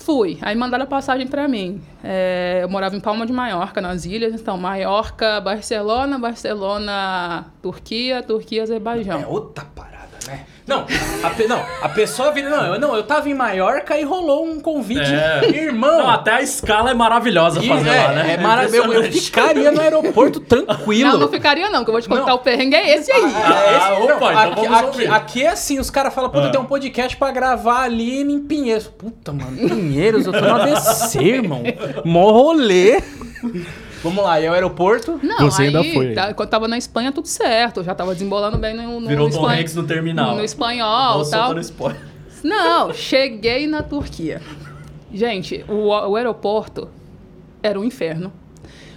Fui. Aí mandaram a passagem pra mim. É, eu morava em Palma de Maiorca, nas ilhas. Então, Maiorca, Barcelona, Barcelona, Turquia, Turquia, Azerbaijão. É outra parada, né? Não, a, pe- não, a pessoa vira. Não eu, não, eu tava em Maiorca e rolou um convite. É. Irmão. Não, até a escala é maravilhosa fazer é, lá, né? é maravilhoso. Eu, ficaria no aeroporto tranquilo. Não, não ficaria não, que eu vou te contar Não. o perrengue é esse aí. Ah, Esse- opa, não, então aqui, vamos aqui, aqui é assim, os caras falam, puta, Ah. tem um podcast pra gravar ali em Pinheiros. Puta, mano, Pinheiros, eu tô no ABC, irmão. Mó rolê. Vamos lá, e é o aeroporto? Não, Você aí, ainda foi. tá, quando tava na Espanha, tudo certo. Eu já tava desembolando bem no, no, Virou Tom espanhol. Hanks no terminal. No espanhol Nossa, e tal. soltando spoiler. Não, cheguei na Turquia. Gente, o, o aeroporto era um inferno.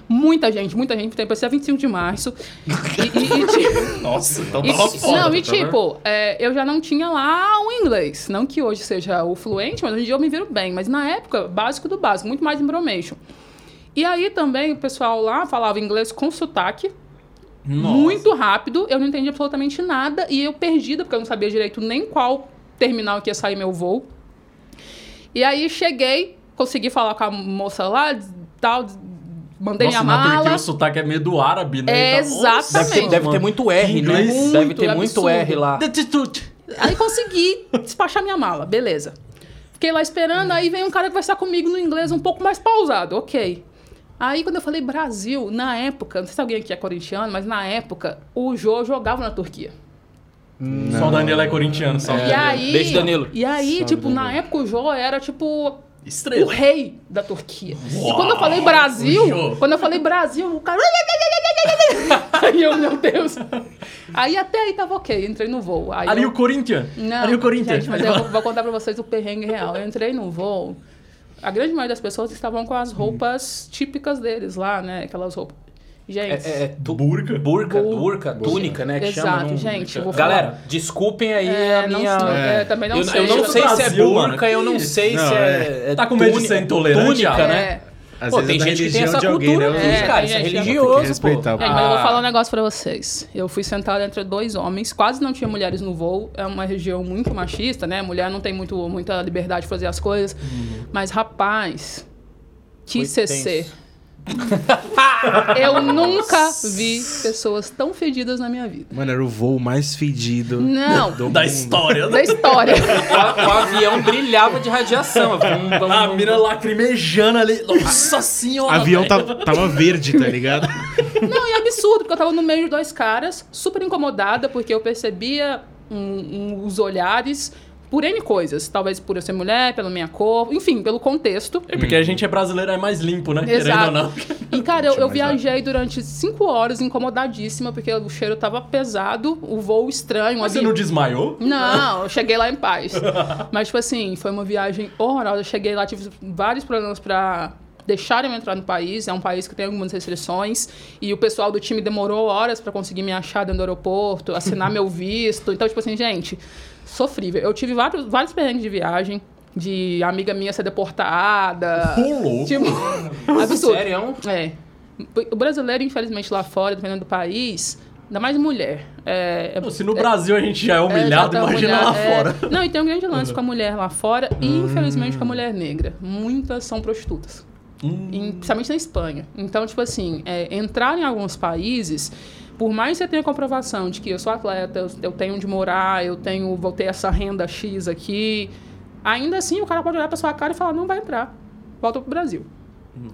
Muita gente, muita gente. Parecia 25 de março. E, e- e ti- Nossa, então e- tava foda. não, e tá tipo, é, eu já não tinha lá o inglês. Não que hoje seja o fluente, mas hoje em dia eu me viro bem. Mas na época, básico do básico, muito mais embromation. E aí também o pessoal lá falava inglês com sotaque. Nossa. Muito rápido, eu não entendi absolutamente nada e eu perdida, porque eu não sabia direito nem qual terminal que ia sair meu voo. E aí cheguei, consegui falar com a moça lá, tal, mandei Nossa, minha na Turquia mala. o sotaque é meio do árabe, né? É, exatamente. Deve ter, deve ter muito R, né? Inglês. Deve ter Muito muito absurdo. R lá. Aí consegui despachar minha mala, beleza. Fiquei lá esperando, aí vem um cara conversar comigo no inglês um pouco mais pausado, ok. Aí quando eu falei Brasil, na época, não sei se alguém aqui é corintiano, mas na época o Jô jogava na Turquia. Só o Danilo é corintiano, só. E aí, Beijo, Danilo. E aí, Salve, tipo, na Danilo. época o Jô era tipo o Estrela. rei da Turquia. e quando eu falei o Brasil, quando eu falei Brasil, o cara. aí eu, meu Deus. Aí até aí tava ok, entrei no voo. Aí Ali eu- o Corinthians. Não, Ali o Corinthians. gente, mas eu vou, vou contar pra vocês o perrengue real. Eu entrei no voo, a grande maioria das pessoas estavam com as roupas típicas deles lá, né? Aquelas roupas. Gente, É, é, tu- Burca. Burca, Bur- burca, túnica, né? Que Exato, chama. não- gente, Galera, falar. desculpem aí é, a não minha. sei, É. é, também não eu, sei. eu não sei se é burca, eu não sei Não, se é. é, é Tá com medo de ser intolerante, túnica, né? É. Às Pô, vezes tem é gente que tem religião essa de alguém, cultura né? aqui, É, cara. Isso é religioso, pô. Gente, mas eu vou Ah. falar um negócio pra vocês. Eu fui sentada entre dois homens, quase não tinha mulheres no voo. É uma região muito machista, né? Mulher não tem muito, muita liberdade de fazer as coisas. Mas, rapaz, que Foi CC. tenso. Eu nunca vi pessoas tão fedidas na minha vida. Mano, era o voo mais fedido Não. do Da mundo. história. Da história. O, o avião brilhava de radiação. Vum, vum, A vum. mira lacrimejando ali. Nossa O senhora. avião velho. tava, tava verde, tá ligado? Não, e é absurdo, porque eu tava no meio de dois caras, super incomodada, porque eu percebia um- um- os olhares por N coisas. Talvez por eu ser mulher, pela minha cor, enfim, pelo contexto. É porque a gente é brasileiro, é mais limpo, né? Querendo Exato. ou não. E, cara, eu, eu viajei durante cinco horas incomodadíssima, porque o cheiro tava pesado, o voo estranho. Mas você não desmaiou? Não, eu cheguei lá em paz. Mas, tipo assim, foi uma viagem horrorosa. Eu cheguei lá, tive vários problemas pra deixarem eu entrar no país. É um país que tem algumas restrições. E o pessoal do time demorou horas pra conseguir me achar dentro do aeroporto, assinar meu visto. Então, tipo assim, gente, sofrível. Eu tive vários, vários perrengues de viagem. De amiga minha ser deportada. Louco. Tipo, absurdo. Sério? é É. O brasileiro, infelizmente, lá fora, dependendo do país, ainda mais mulher. É, é- Se no Brasil a gente já é é, humilhado, já tá imagina mulher- lá é. fora. Não, e tem um grande lance com a mulher lá fora e, infelizmente, com a mulher negra. Muitas são prostitutas. Hum. Em- principalmente na Espanha. Então, tipo assim, é, entrar em alguns países, por mais que você tenha comprovação de que eu sou atleta, eu, eu tenho onde morar, eu tenho, vou ter essa renda X aqui, ainda assim o cara pode olhar pra sua cara e falar, não vai entrar. Volta pro Brasil.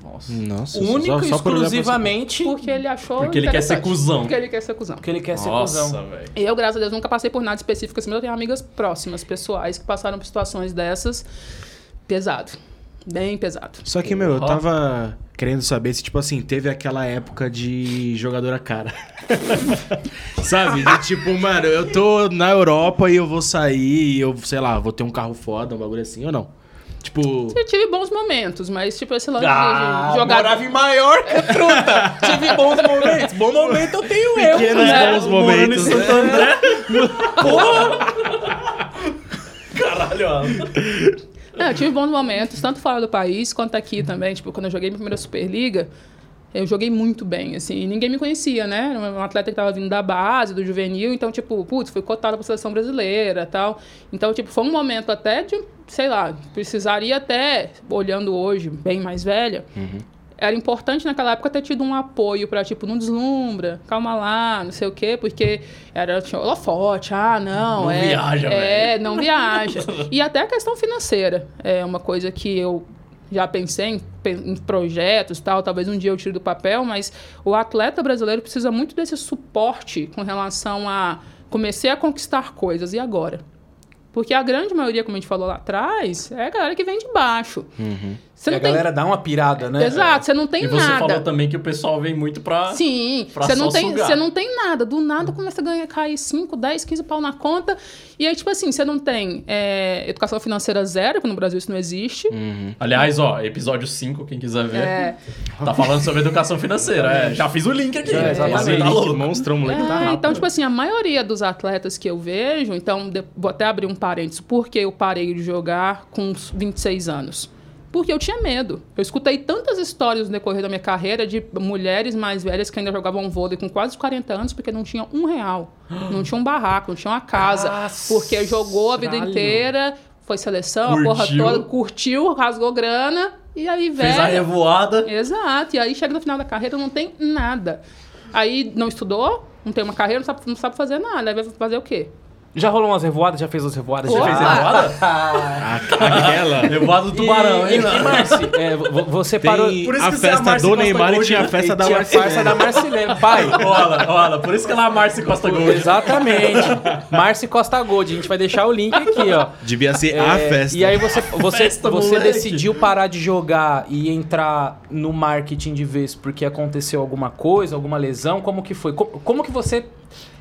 Nossa. Nossa, Único e só- só por exclusivamente Porque ele achou Porque ele quer ser cuzão. Porque ele quer ser cuzão. porque ele quer ser Nossa, cuzão. velho. Eu, graças a Deus, nunca passei por nada específico assim, mas eu tenho amigas próximas, pessoais, que passaram por situações dessas. Pesado. Bem pesado. Só que, meu, eu Ó. tava querendo saber se, tipo assim, teve aquela época de jogadora cara. Sabe? De tipo, mano, eu tô na Europa e eu vou sair e eu, sei lá, vou ter um carro foda, um bagulho assim, ou não? Tipo. Eu tive bons momentos, mas, tipo, esse lance Ah, de jogar. morava em Maiorca, truta. Tive bons momentos. Bom momento eu tenho eu. Pequenos né? bons momentos. Santo André. Caralho, Alan. É, eu tive bons momentos, tanto fora do país quanto aqui também. Tipo, quando eu joguei minha primeira Superliga, eu joguei muito bem, assim. Ninguém me conhecia, né? Era um atleta que tava vindo da base, do juvenil. Então, tipo, putz, fui cotada pra seleção brasileira tal. Então, tipo, foi um momento até de, sei lá, precisaria até, olhando hoje, bem mais velha, era importante naquela época ter tido um apoio pra, tipo, não deslumbra, calma lá, não sei o quê, porque era, tinha holofote, ah, não, Não é... viaja, é, não viaja. E até a questão financeira é uma coisa que eu já pensei em, em projetos tal, talvez um dia eu tire do papel, mas o atleta brasileiro precisa muito desse suporte com relação a comecei a conquistar coisas, e agora? Porque a grande maioria, como a gente falou lá atrás, é a galera que vem de baixo. Você E não a tem... galera dá uma pirada, né? Exato, você não tem E você nada. falou também que o pessoal vem muito pra. Sim, pra você não, tem, sugar. você não tem nada. Do nada começa a ganhar, cair 5, 10, 15 pau na conta. E aí, tipo assim, você não tem é, educação financeira zero, que no Brasil isso não existe. Aliás, ó, episódio 5, quem quiser ver. É. Tá falando sobre educação financeira. É, já fiz o link aqui. É, exatamente. Você tá louco. moleque. É, tá rápido. então, tipo assim, a maioria dos atletas que eu vejo, então, vou até abrir um parênteses, por que eu parei de jogar com uns 26 anos? Porque eu tinha medo. Eu escutei tantas histórias no decorrer da minha carreira de mulheres mais velhas que ainda jogavam vôlei com quase 40 anos porque não tinham um real. Não tinha um barraco, não tinha uma casa. Porque jogou a vida Caralho. inteira, foi seleção, a porra Curtiu. toda, curtiu, rasgou grana, e aí, velho. Fez a revoada. Exato. E aí chega no final da carreira não tem nada. Aí não estudou, não tem uma carreira, não sabe, não sabe fazer nada. Aí vai fazer o quê? Já rolou umas revoadas? Já fez as revoadas? Pô, Já Fez revoada? Aquela. Revoada do tubarão, e, hein? e, e Marci, é, vo- você parou... Tem Por isso a que você é a festa do Costa Neymar e Gold, tinha a né? festa da Tinha a Marcelo. farsa da Marcilene. Pai, Olha, olha, por isso que ela é a Marcia Costa Gold. exatamente. Marci Costa Gold. A gente vai deixar o link aqui, ó. Devia ser a É, festa. E aí você, você, Festa, você moleque. decidiu parar de jogar e entrar no marketing de vez porque aconteceu alguma coisa, alguma lesão? Como que foi? Como, como que você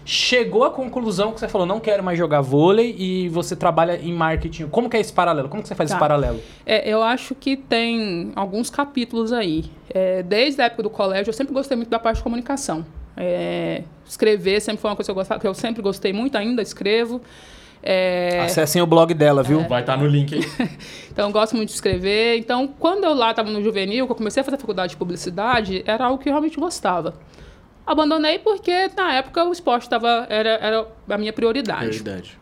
chegou à conclusão que você falou, não quero mais jogar vôlei e você trabalha em marketing? Como que é esse paralelo? Como que você faz Tá. esse paralelo? É, eu acho que tem alguns capítulos aí. É, desde a época do colégio, eu sempre gostei muito da parte de comunicação. É, escrever sempre foi uma coisa que eu, gostava, que eu sempre gostei muito, ainda escrevo. É, Acessem o blog dela, viu? Vai estar no link aí. então, eu gosto muito de escrever. Então, quando eu lá estava no juvenil, que eu comecei a fazer faculdade de publicidade, era algo que eu realmente gostava. Abandonei porque, na época, o esporte tava, era, era a minha prioridade. Verdade.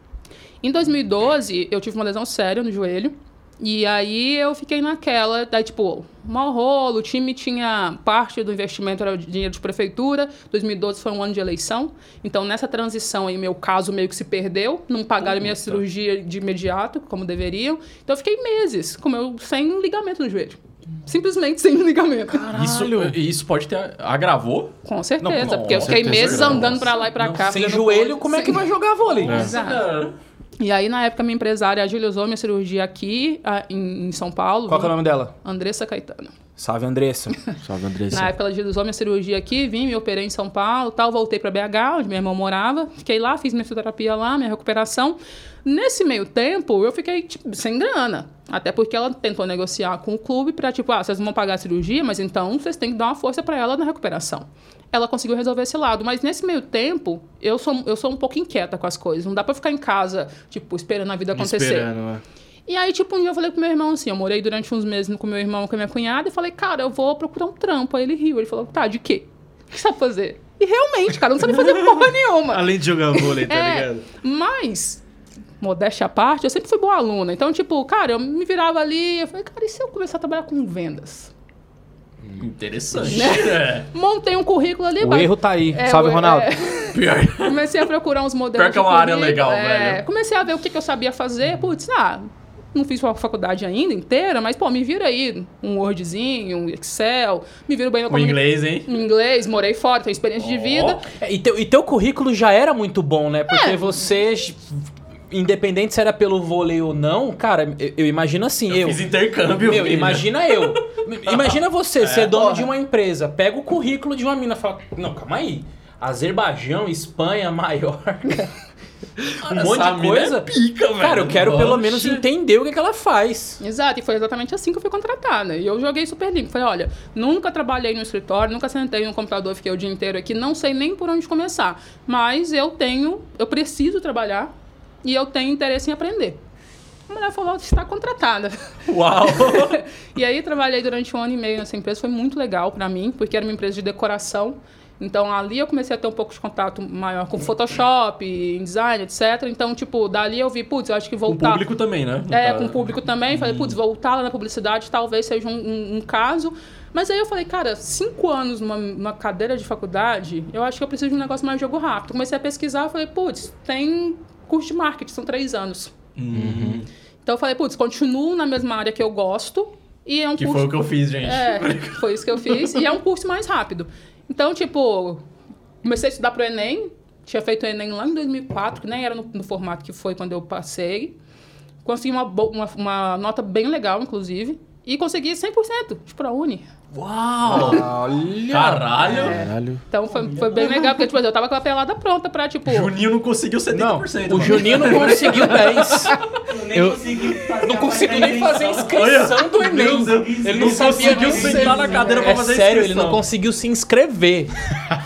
Em 2012, eu tive uma lesão séria no joelho. E aí eu fiquei naquela, daí tipo, mau rolo, o time tinha parte do investimento era dinheiro de prefeitura, 2012 foi um ano de eleição, então nessa transição aí meu caso meio que se perdeu, não pagaram minha cirurgia de imediato, como deveriam, então eu fiquei meses com meu, sem ligamento no joelho. Simplesmente sem ligamento. Isso, isso pode ter. Agravou? Com certeza, Não, porque eu fiquei meses andando pra lá e pra cá. Sem joelho, como é que vai jogar vôlei? Exato. E aí, na época, minha empresária agilizou minha cirurgia aqui ah, em, em São Paulo. Qual que é o nome dela? Andressa Caetano. Salve, Andressa. Salve, Andressa. Na época, ela agilizou minha cirurgia aqui, vim, me operei em São Paulo, tal, voltei para BH, onde meu irmão morava, fiquei lá, fiz minha fisioterapia lá, minha recuperação. Nesse meio tempo, eu fiquei tipo, sem grana. Até porque ela tentou negociar com o clube para tipo, ah, vocês vão pagar a cirurgia, mas então vocês têm que dar uma força para ela na recuperação. Ela conseguiu resolver esse lado, mas nesse meio tempo, eu sou, eu sou um pouco inquieta com as coisas. Não dá para ficar em casa, tipo, esperando a vida acontecer. Esperando, né? E aí, tipo, um dia eu falei pro meu irmão assim, eu morei durante uns meses com meu irmão com a minha cunhada, e falei, cara, eu vou procurar um trampo. Aí ele riu, ele falou, tá, de quê? O que você sabe fazer? E realmente, cara, eu não sabia fazer porra nenhuma. Além de jogar vôlei, tá É, ligado? mas, modéstia à parte, eu sempre fui boa aluna. Então, tipo, cara, eu me virava ali, eu falei, cara, e se eu começar a trabalhar com vendas? Interessante. Né? É. Montei um currículo ali. O vai- erro tá aí. É, Salve, o- Ronaldo. é, Pior. comecei a procurar uns modelos Pior que é uma área legal, é, velho. Comecei a ver o que, que eu sabia fazer. Putz, ah, não fiz uma faculdade ainda inteira, mas, pô, me vira aí um Wordzinho, um Excel, me viro bem no O inglês, hein? Em inglês, morei fora, tenho experiência de vida. É, e, teu, e teu currículo já era muito bom, né? Porque você, independente se era pelo vôlei ou não, cara, eu, eu imagino assim, eu. Fiz intercâmbio. Meu, filho. imagina eu. Imagina você É, ser dono porra. de uma empresa, pega o currículo de uma mina e fala: Não, calma aí. Azerbaijão, Espanha, Maiorca. Um monte de é coisa. pica, velho. Cara, eu quero pelo Oxe. menos entender o que, que ela faz. Exato, e foi exatamente assim que eu fui contratada. E eu joguei super limpo. Falei, olha, nunca trabalhei no escritório, nunca sentei no computador, fiquei o dia inteiro aqui, não sei nem por onde começar. Mas eu tenho, eu preciso trabalhar e eu tenho interesse em aprender. A mulher falou, você está contratada. Uau. e aí trabalhei durante um ano e meio nessa empresa, foi muito legal pra mim, porque era uma empresa de decoração. Então ali eu comecei a ter um pouco de contato maior com Photoshop, em design, etc. Então, tipo, dali eu vi, putz, eu acho que O voltar. público também, né? É, com o público também. Falei, putz, voltar lá na publicidade talvez seja um, um- um caso. Mas aí eu falei, cara, cinco anos numa, numa cadeira de faculdade, eu acho que eu preciso de um negócio mais jogo rápido. Comecei a pesquisar, falei, putz, tem curso de marketing, são três anos. Uhum. Então eu falei, putz, continuo na mesma área que eu gosto. E é um Que curso. foi o que eu fiz, gente. É, foi isso que eu fiz. E é um curso mais rápido. Então, tipo, comecei a estudar pro Enem. Tinha feito o Enem lá em 2004, que nem era no, no formato que foi quando eu passei. Consegui uma, uma, uma nota bem legal, inclusive. E consegui 100% de ProUni. Uau! Olha! Caralho! Caralho. Então foi, foi bem legal, porque tipo, eu tava com a pelada pronta pra, tipo... Juninho não conseguiu 70%. Não, mano. o Juninho não conseguiu 10. nem Eu- consegui fazer Não conseguiu nem fazer a inscrição do Enem. Meu Deus, Ele não não sabia conseguiu nem sentar na cadeira pra É fazer sério, ele não conseguiu se inscrever.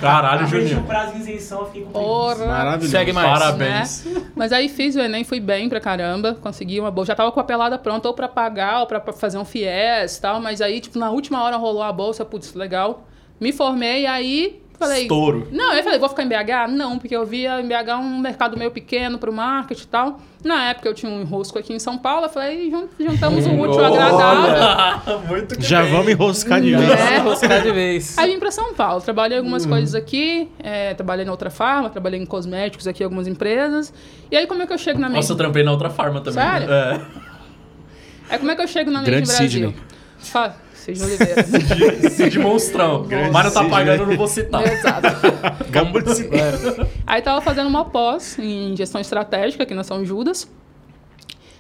Caralho, Perdi o Juninho. prazo de isenção, eu fiquei com. Maravilhoso. Segue mais. Parabéns. né? Mas aí fiz o Enem, fui bem pra caramba, consegui uma bolsa. Já tava com a pelada pronta, ou pra pagar, ou pra, pra fazer um FIES e tal. Mas aí, tipo, na última hora rolou a bolsa, putz, legal. Me formei, aí falei... Estouro. Não, eu falei, vou ficar em BH? Não, porque eu via em BH um mercado meio pequeno pro marketing e tal. Na época eu tinha um enrosco aqui em São Paulo, eu falei, jun- juntamos o útil ao agradável. Muito que Já bem. vamos enroscar de vez. É. Roscar de vez. Aí vim pra São Paulo, trabalhei algumas coisas aqui, é, trabalhei na outra farma, trabalhei em cosméticos aqui, algumas empresas. E aí como é que eu chego na Nossa, eu trampei na outra farma também. Sério? É. Aí como é que eu chego na Grande Brasil? Sidney. Fa- Sidney Oliveira. Cid, Cid Monstrão. Mas não tá Cid, pagando, né? eu não vou citar. Exato. Acabou de citar. Aí tava fazendo uma pós em gestão estratégica aqui na São Judas.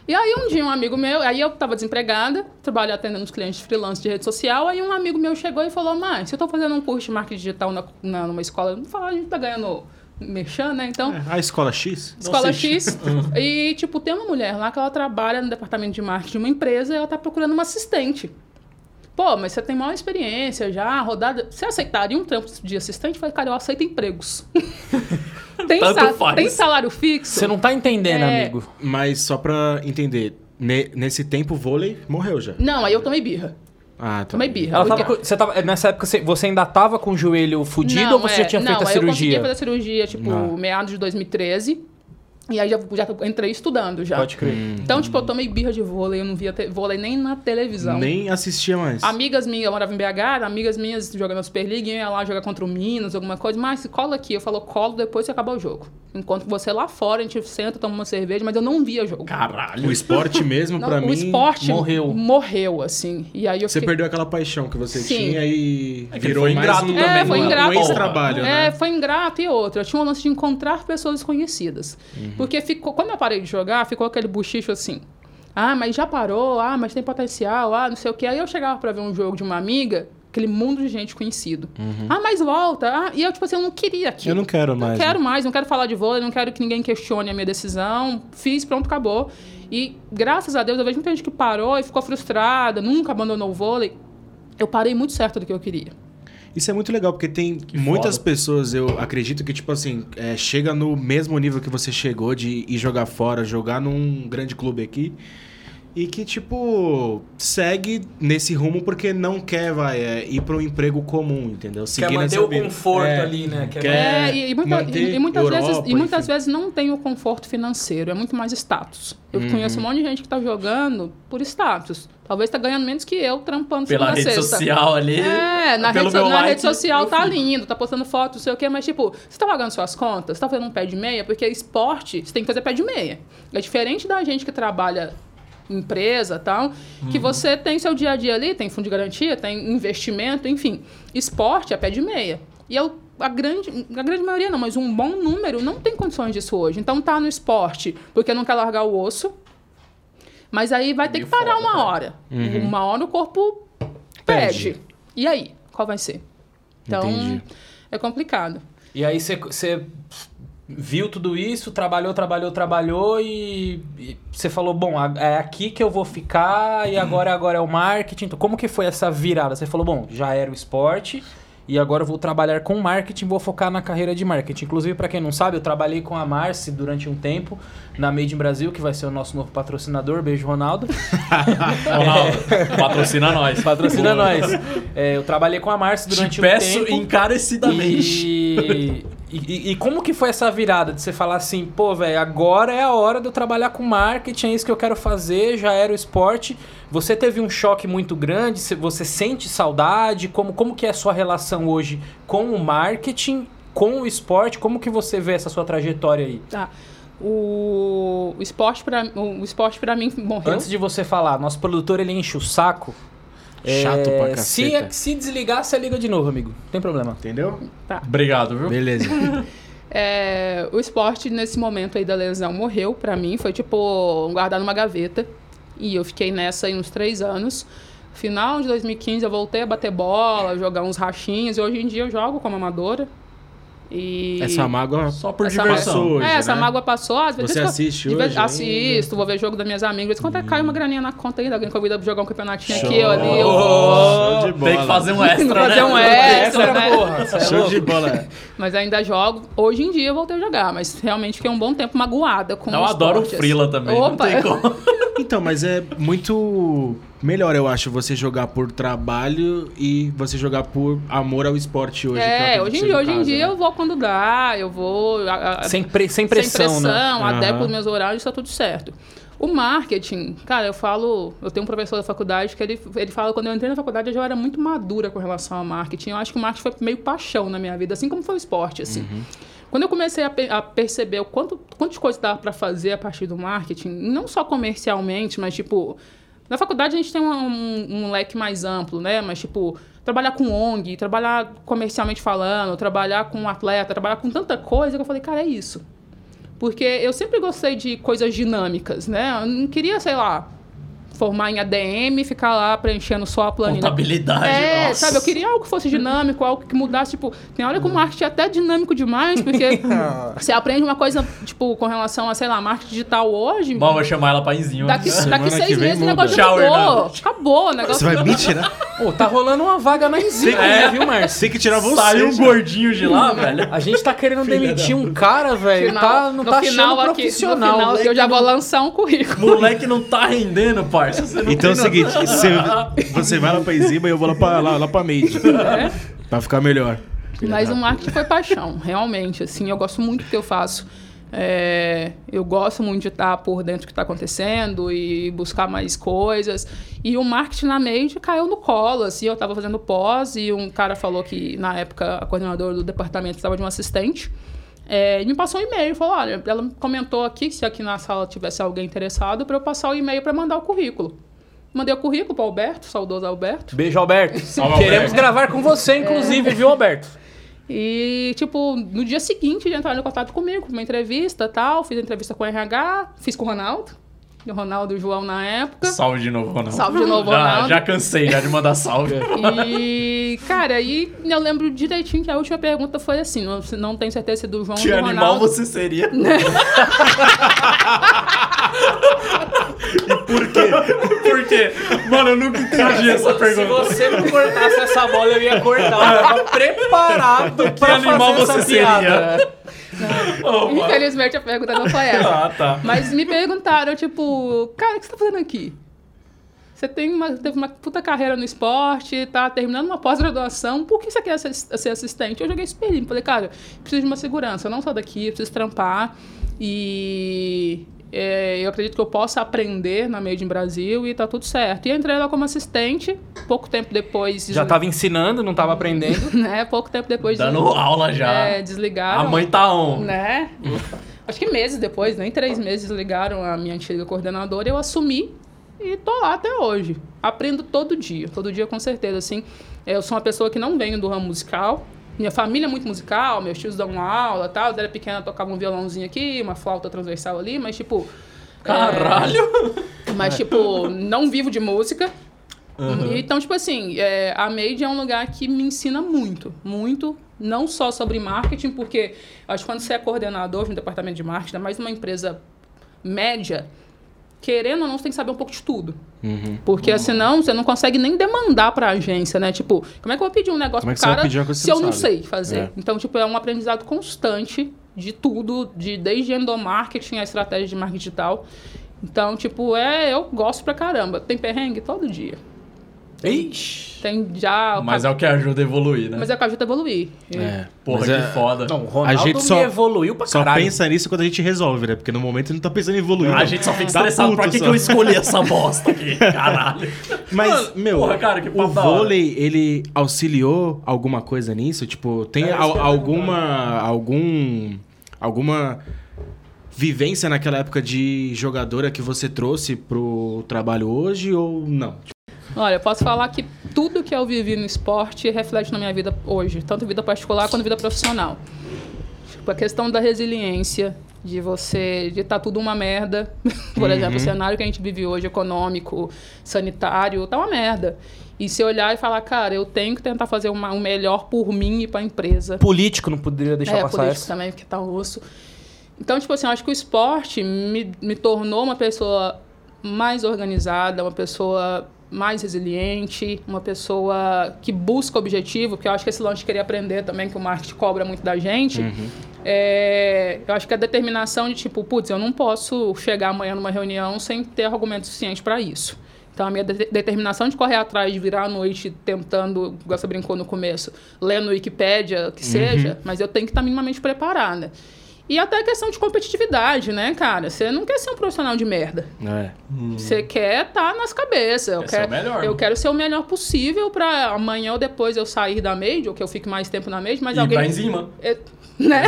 E aí um dia um amigo meu, aí eu tava desempregada, trabalho atendendo os clientes freelance de rede social, aí um amigo meu chegou e falou, mãe, se eu tô fazendo um curso de marketing digital na, na- numa escola, não fala, a gente tá ganhando merchan, né? Então, A escola X? Escola X. e, tipo, tem uma mulher lá que ela trabalha no departamento de marketing de uma empresa e ela tá procurando uma assistente. Pô, mas você tem maior experiência já, rodada. Você aceitaria um trampo de assistente? Eu falei, cara, eu aceito empregos. tem, Tanto sa- faz. tem salário fixo. Você não tá entendendo, É. amigo. Mas só pra entender, ne- nesse tempo o vôlei morreu já. Não, aí eu tomei birra. Ah, tá. Tomei birra. Tava, com- você tava, nessa época você, ainda tava com o joelho fudido Não, ou você é, já tinha feito não, a aí Eu consegui cirurgia? fazer a cirurgia, tipo, Não. meados de 2013. E aí já, já entrei estudando já. Pode crer. Então, tipo, eu tomei birra de vôlei, eu não via vôlei nem na televisão. Nem assistia mais. Amigas minhas, eu morava em BH, amigas minhas jogando na Superliga, iam lá jogar contra o Minas, alguma coisa. Mas cola aqui, eu falo, colo depois que acabar o jogo. Enquanto você lá fora, a gente senta, toma uma cerveja, mas eu não via jogo. Caralho. O esporte mesmo, Não, pra o mim. esporte morreu. morreu, assim. E aí eu Você fiquei... perdeu aquela paixão que você Sim. tinha e É virou ingrato um, também, É, foi ingrato. um ex-trabalho, É, né? foi ingrato e outra. Eu tinha um lance de encontrar pessoas desconhecidas. Uhum. Porque ficou, quando eu parei de jogar, ficou aquele buchicho assim. Ah, mas já parou, ah, mas tem potencial, ah, não sei o quê. Aí eu chegava pra ver um jogo de uma amiga, aquele mundo de gente conhecido. Ah, mas volta. Ah, e eu, tipo assim, eu não queria aquilo. Uhum. Eu não quero Não mais. quero né? mais, não quero falar de vôlei, não quero que ninguém questione a minha decisão. Fiz, pronto, acabou. E graças a Deus, eu vejo muita gente que parou e ficou frustrada, nunca abandonou o vôlei. Eu parei muito certo do que eu queria. Isso é muito legal, porque tem muitas foda. pessoas, eu acredito que, tipo assim, é, chega no mesmo nível que você chegou de ir jogar fora, jogar num grande clube aqui. E que, tipo, segue nesse rumo porque não quer, vai, é, ir para um emprego comum, entendeu? Quer Seguir manter nessa o vida. conforto É, ali, né? Quer- quer É, e, e muita- manter e- e muitas, Europa, vezes, e muitas enfim. vezes não tem o conforto financeiro, é muito mais status. Eu Uhum. conheço um monte de gente que tá jogando por status. Talvez tá ganhando menos que eu, trampando Pela rede sexta. social ali. É, na, pelo rede, na like, rede social tá lindo, tá postando foto, não sei o quê, mas tipo, você tá pagando suas contas? Você tá fazendo um pé de meia? Porque esporte, você tem que fazer pé de meia. É diferente da gente que trabalha em empresa e tal, que Uhum. você tem seu dia a dia ali, tem fundo de garantia, tem investimento, enfim. Esporte é pé de meia. E eu, a, grande, a grande maioria não, mas um bom número não tem condições disso hoje. Então tá no esporte porque não quer largar o osso, mas aí vai ter Meio que parar foda, uma né? hora. Uma hora o corpo Pede. pede. E aí? Qual vai ser? Então, Entendi. é complicado. E aí você- viu tudo isso, trabalhou, trabalhou, trabalhou e, você falou, bom, é aqui que eu vou ficar e agora, agora é o marketing. Então, como que foi essa virada? Você falou, bom, já era o esporte e agora eu vou trabalhar com marketing, vou focar na carreira de marketing. Inclusive, para quem não sabe, eu trabalhei com a Marci durante um tempo na Made in Brasil, que vai ser o nosso novo patrocinador. Beijo, Ronaldo. Ronaldo, patrocina nós. Patrocina nós. É, eu trabalhei com a Marci durante Te um peço tempo. encarecidamente. E, e, e como que foi essa virada de você falar assim, pô, velho, agora é a hora de eu trabalhar com marketing, é isso que eu quero fazer, já era o esporte. Você teve um choque muito grande, Você- sente saudade? Como, como que é a sua relação hoje com o marketing, com o esporte? Como que você vê essa sua trajetória aí? Tá. O, o esporte para o esporte para mim morreu. Antes de você falar, nosso produtor ele enche o saco. Chato É, pra se, caceta. se desligar, você liga de novo, amigo. Não tem problema. Entendeu? Obrigado, viu? Beleza. É, o esporte nesse momento aí da lesão morreu pra mim, foi tipo guardar numa gaveta. E eu fiquei nessa aí uns três anos. Final de 2015 eu voltei a bater bola, jogar uns rachinhos. E hoje em dia eu jogo como amadora. E Essa mágoa Só por Essa diversão. mágoa- hoje, é, essa né? mágoa passou. Às vezes Você eu- assiste vez- hoje ainda? Assisto, vou ver jogo das minhas amigas. Quando até cai uma graninha na conta aí, alguém convida pra jogar um campeonatinho Show. aqui ou ali. Eu vou. Show de bola. Tem que fazer um extra, Fazer né? um extra, né? porra. é Show louco. de bola. Mas ainda jogo. Hoje em dia eu voltei a jogar, mas realmente fiquei um bom tempo magoada com Eu o adoro o Frila também. Não Opa, tem como. Então, mas é muito melhor, eu acho, você jogar por trabalho e você jogar por amor ao esporte hoje. É, acredito hoje, em- o hoje em dia né? eu vou quando dá, eu vou. a- a- Sem, pre- sem pressão, sem né? pressão, Aham. adequo os meus horários, tá tudo certo. O marketing, cara, eu falo, eu tenho um professor da faculdade que ele, ele fala quando eu entrei na faculdade eu já era muito madura com relação ao marketing. Eu acho que o marketing foi meio paixão na minha vida, assim como foi o esporte, assim. Quando eu comecei a, a perceber o quanto, quantas coisas dava para fazer a partir do marketing, não só comercialmente, mas tipo, na faculdade a gente tem um, um- um leque mais amplo, né? Mas tipo, trabalhar com ONG, trabalhar comercialmente falando, trabalhar com atleta, trabalhar com tanta coisa que eu falei, cara, é isso. Porque eu sempre gostei de coisas dinâmicas, né? Eu não queria, sei lá, formar em ADM e ficar lá preenchendo só a planilha. Contabilidade, É, nossa. sabe? Eu queria algo que fosse dinâmico, algo que mudasse. Tipo, tem hora que o marketing é até dinâmico demais, porque você aprende uma coisa, tipo, com relação a, sei lá, marketing digital hoje. Bom, vou chamar ela pra Enzinho. Daqui, daqui seis meses o negócio Tchau, mudou. Hernandes. Acabou o negócio. Você vai me tirar? Pô, tá rolando uma vaga na Enzima, É. viu, Márcio? Tem que tirar você. Saiu um gordinho de lá, velho. A gente tá querendo demitir um cara, velho. Final- Tá, não no tá final achando aqui, profissional. No final eu já vou lançar um currículo. Moleque não tá rendendo, parça. Então é o seguinte, você, você vai lá pra Enzima e eu vou lá pra, lá, lá pra Made. É. Pra ficar melhor. Mas o marketing foi paixão, realmente. Assim, eu gosto muito do que eu faço. É, eu gosto muito de estar por dentro do que está acontecendo e buscar mais coisas. E o marketing na Made caiu no colo. Assim, eu estava fazendo pós e um cara falou que, na época, a coordenadora do departamento estava de um assistente. É, e me passou um e-mail. Falou: olha, ela comentou aqui que se aqui na sala tivesse alguém interessado, para eu passar o e-mail para mandar o currículo. Mandei o currículo para Alberto, saudoso Alberto. Beijo, Alberto. Salve, Queremos Alberto. gravar com você, inclusive, viu, Alberto? E, tipo, no dia seguinte de entrar em contato comigo, uma entrevista tal, fiz a entrevista com o RH, fiz com o Ronaldo, o Ronaldo e o João na época. Salve de novo, Ronaldo. Salve de novo, já, Ronaldo. já cansei já de mandar salve. E, cara, aí eu lembro direitinho que a última pergunta foi assim: não, não tenho certeza se do João ou que do animal Ronaldo. você seria? Por quê? Por quê? Mano, eu nunca entendi essa Se pergunta. você não cortasse essa bola, eu ia cortar. Eu tava preparado pra animal fazer essa você piada. Oh, mano. Infelizmente a pergunta não foi essa. Ah, tá. Mas me perguntaram, tipo, cara, o que você tá fazendo aqui? Você tem uma, teve uma puta carreira no esporte, tá terminando uma pós-graduação, por que você quer ser, ser assistente? Eu joguei super limpo. Falei, cara, preciso de uma segurança, não sou daqui, preciso trampar. E é, eu acredito que eu possa aprender na Made in Brasil e tá tudo certo. E entrei lá como assistente, pouco tempo depois. Já tava ensinando, não tava aprendendo. Né, pouco tempo depois. Dando aula já. É, desligaram. A mãe tá on. Né? Acho que meses depois, nem três meses, ligaram a minha antiga coordenadora eu assumi e tô lá até hoje. Aprendo todo dia, todo dia com certeza, assim. Eu sou uma pessoa que não venho do ramo musical. Minha família é muito musical, meus tios dão aula e tal. Eu era pequena, tocava um violãozinho aqui, uma flauta transversal ali, mas tipo... Caralho! é, mas, tipo, não vivo de música. Então, tipo assim, é, a Made é um lugar que me ensina muito, muito, não só sobre marketing, porque acho que quando você é coordenador de um departamento de marketing, mais numa empresa média, querendo ou não, você tem que saber um pouco de tudo. Porque senão você não consegue nem demandar para a agência, né? Tipo, como é que eu vou pedir um negócio Como é pro cara se eu não sei fazer? É. Então, tipo, é um aprendizado constante de tudo, de desde endomarketing a estratégia de marketing digital. Então, tipo, é, eu gosto pra caramba. Tem perrengue todo dia. Ixi. Tem já. Mas é o que ajuda a evoluir, né? Mas é que ajuda a evoluir. É. Porra, mas que é- foda. Não, o Ronaldo A gente só- evoluiu pra Só caralho. pensa nisso quando a gente resolve, né? Porque no momento ele não tá pensando em evoluir. A gente só fica Tá estressado. puto pra que, só. que eu escolhi essa bosta aqui? Caralho. Mas, meu, porra, cara, que o vôlei, ele auxiliou alguma coisa nisso? Tipo, tem É, al- alguma. algum. alguma vivência naquela época de jogadora que você trouxe pro trabalho hoje ou não? Olha, posso falar que tudo que eu vivi no esporte reflete na minha vida hoje, tanto vida particular quanto vida profissional. Tipo, a questão da resiliência, de você, de estar tudo uma merda. Por exemplo, o cenário que a gente vive hoje, econômico, sanitário, tá uma merda. E se olhar e falar, cara, eu tenho que tentar fazer uma, o melhor por mim e para a empresa. Político, não poderia deixar é, passar político essa. também, porque tá osso. Então, tipo assim, eu acho que o esporte me, me tornou uma pessoa mais organizada, uma pessoa mais resiliente, uma pessoa que busca objetivo, porque eu acho que esse lance de querer aprender também, que o marketing cobra muito da gente, é, eu acho que a determinação de tipo, putz, eu não posso chegar amanhã numa reunião sem ter argumento suficiente para isso. Então, a minha de- determinação de correr atrás, de virar à noite tentando, igual você brincou no começo, lendo Wikipédia, que seja, mas eu tenho que estar minimamente preparada. E até a questão de competitividade, né, cara? Você não quer ser um profissional de merda. É. Você quer estar nas cabeças. Eu Quer quero, eu quero ser o melhor possível para amanhã ou depois eu sair da Made, ou que eu fique mais tempo na Made, mas E alguém. pra enzima. É, né?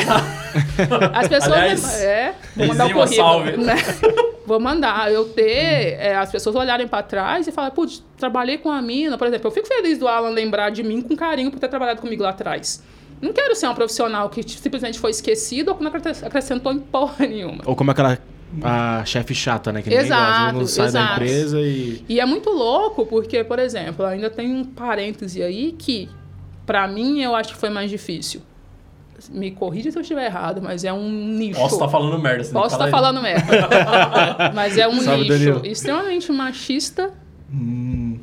As pessoas. Aliás, é, vou mandar o currículo. salve. Né? Vou mandar. Eu ter. é, as pessoas olharem para trás e falar, putz, trabalhei com a mina. Por exemplo, eu fico feliz do Alan lembrar de mim com carinho por ter trabalhado comigo lá atrás. Não quero ser uma profissional que simplesmente foi esquecido ou que não acrescentou em porra nenhuma. Ou como aquela a chefe chata, né? Que Exato, não sai da exato. empresa e... E é muito louco porque, por exemplo, ainda tem um parêntese aí que, pra mim, eu acho que foi mais difícil. Me corrija se eu estiver errado, mas é um nicho. Posso estar falando merda. Posso estar falar falando merda. mas é um Salve, nicho Danilo. extremamente machista. Hum,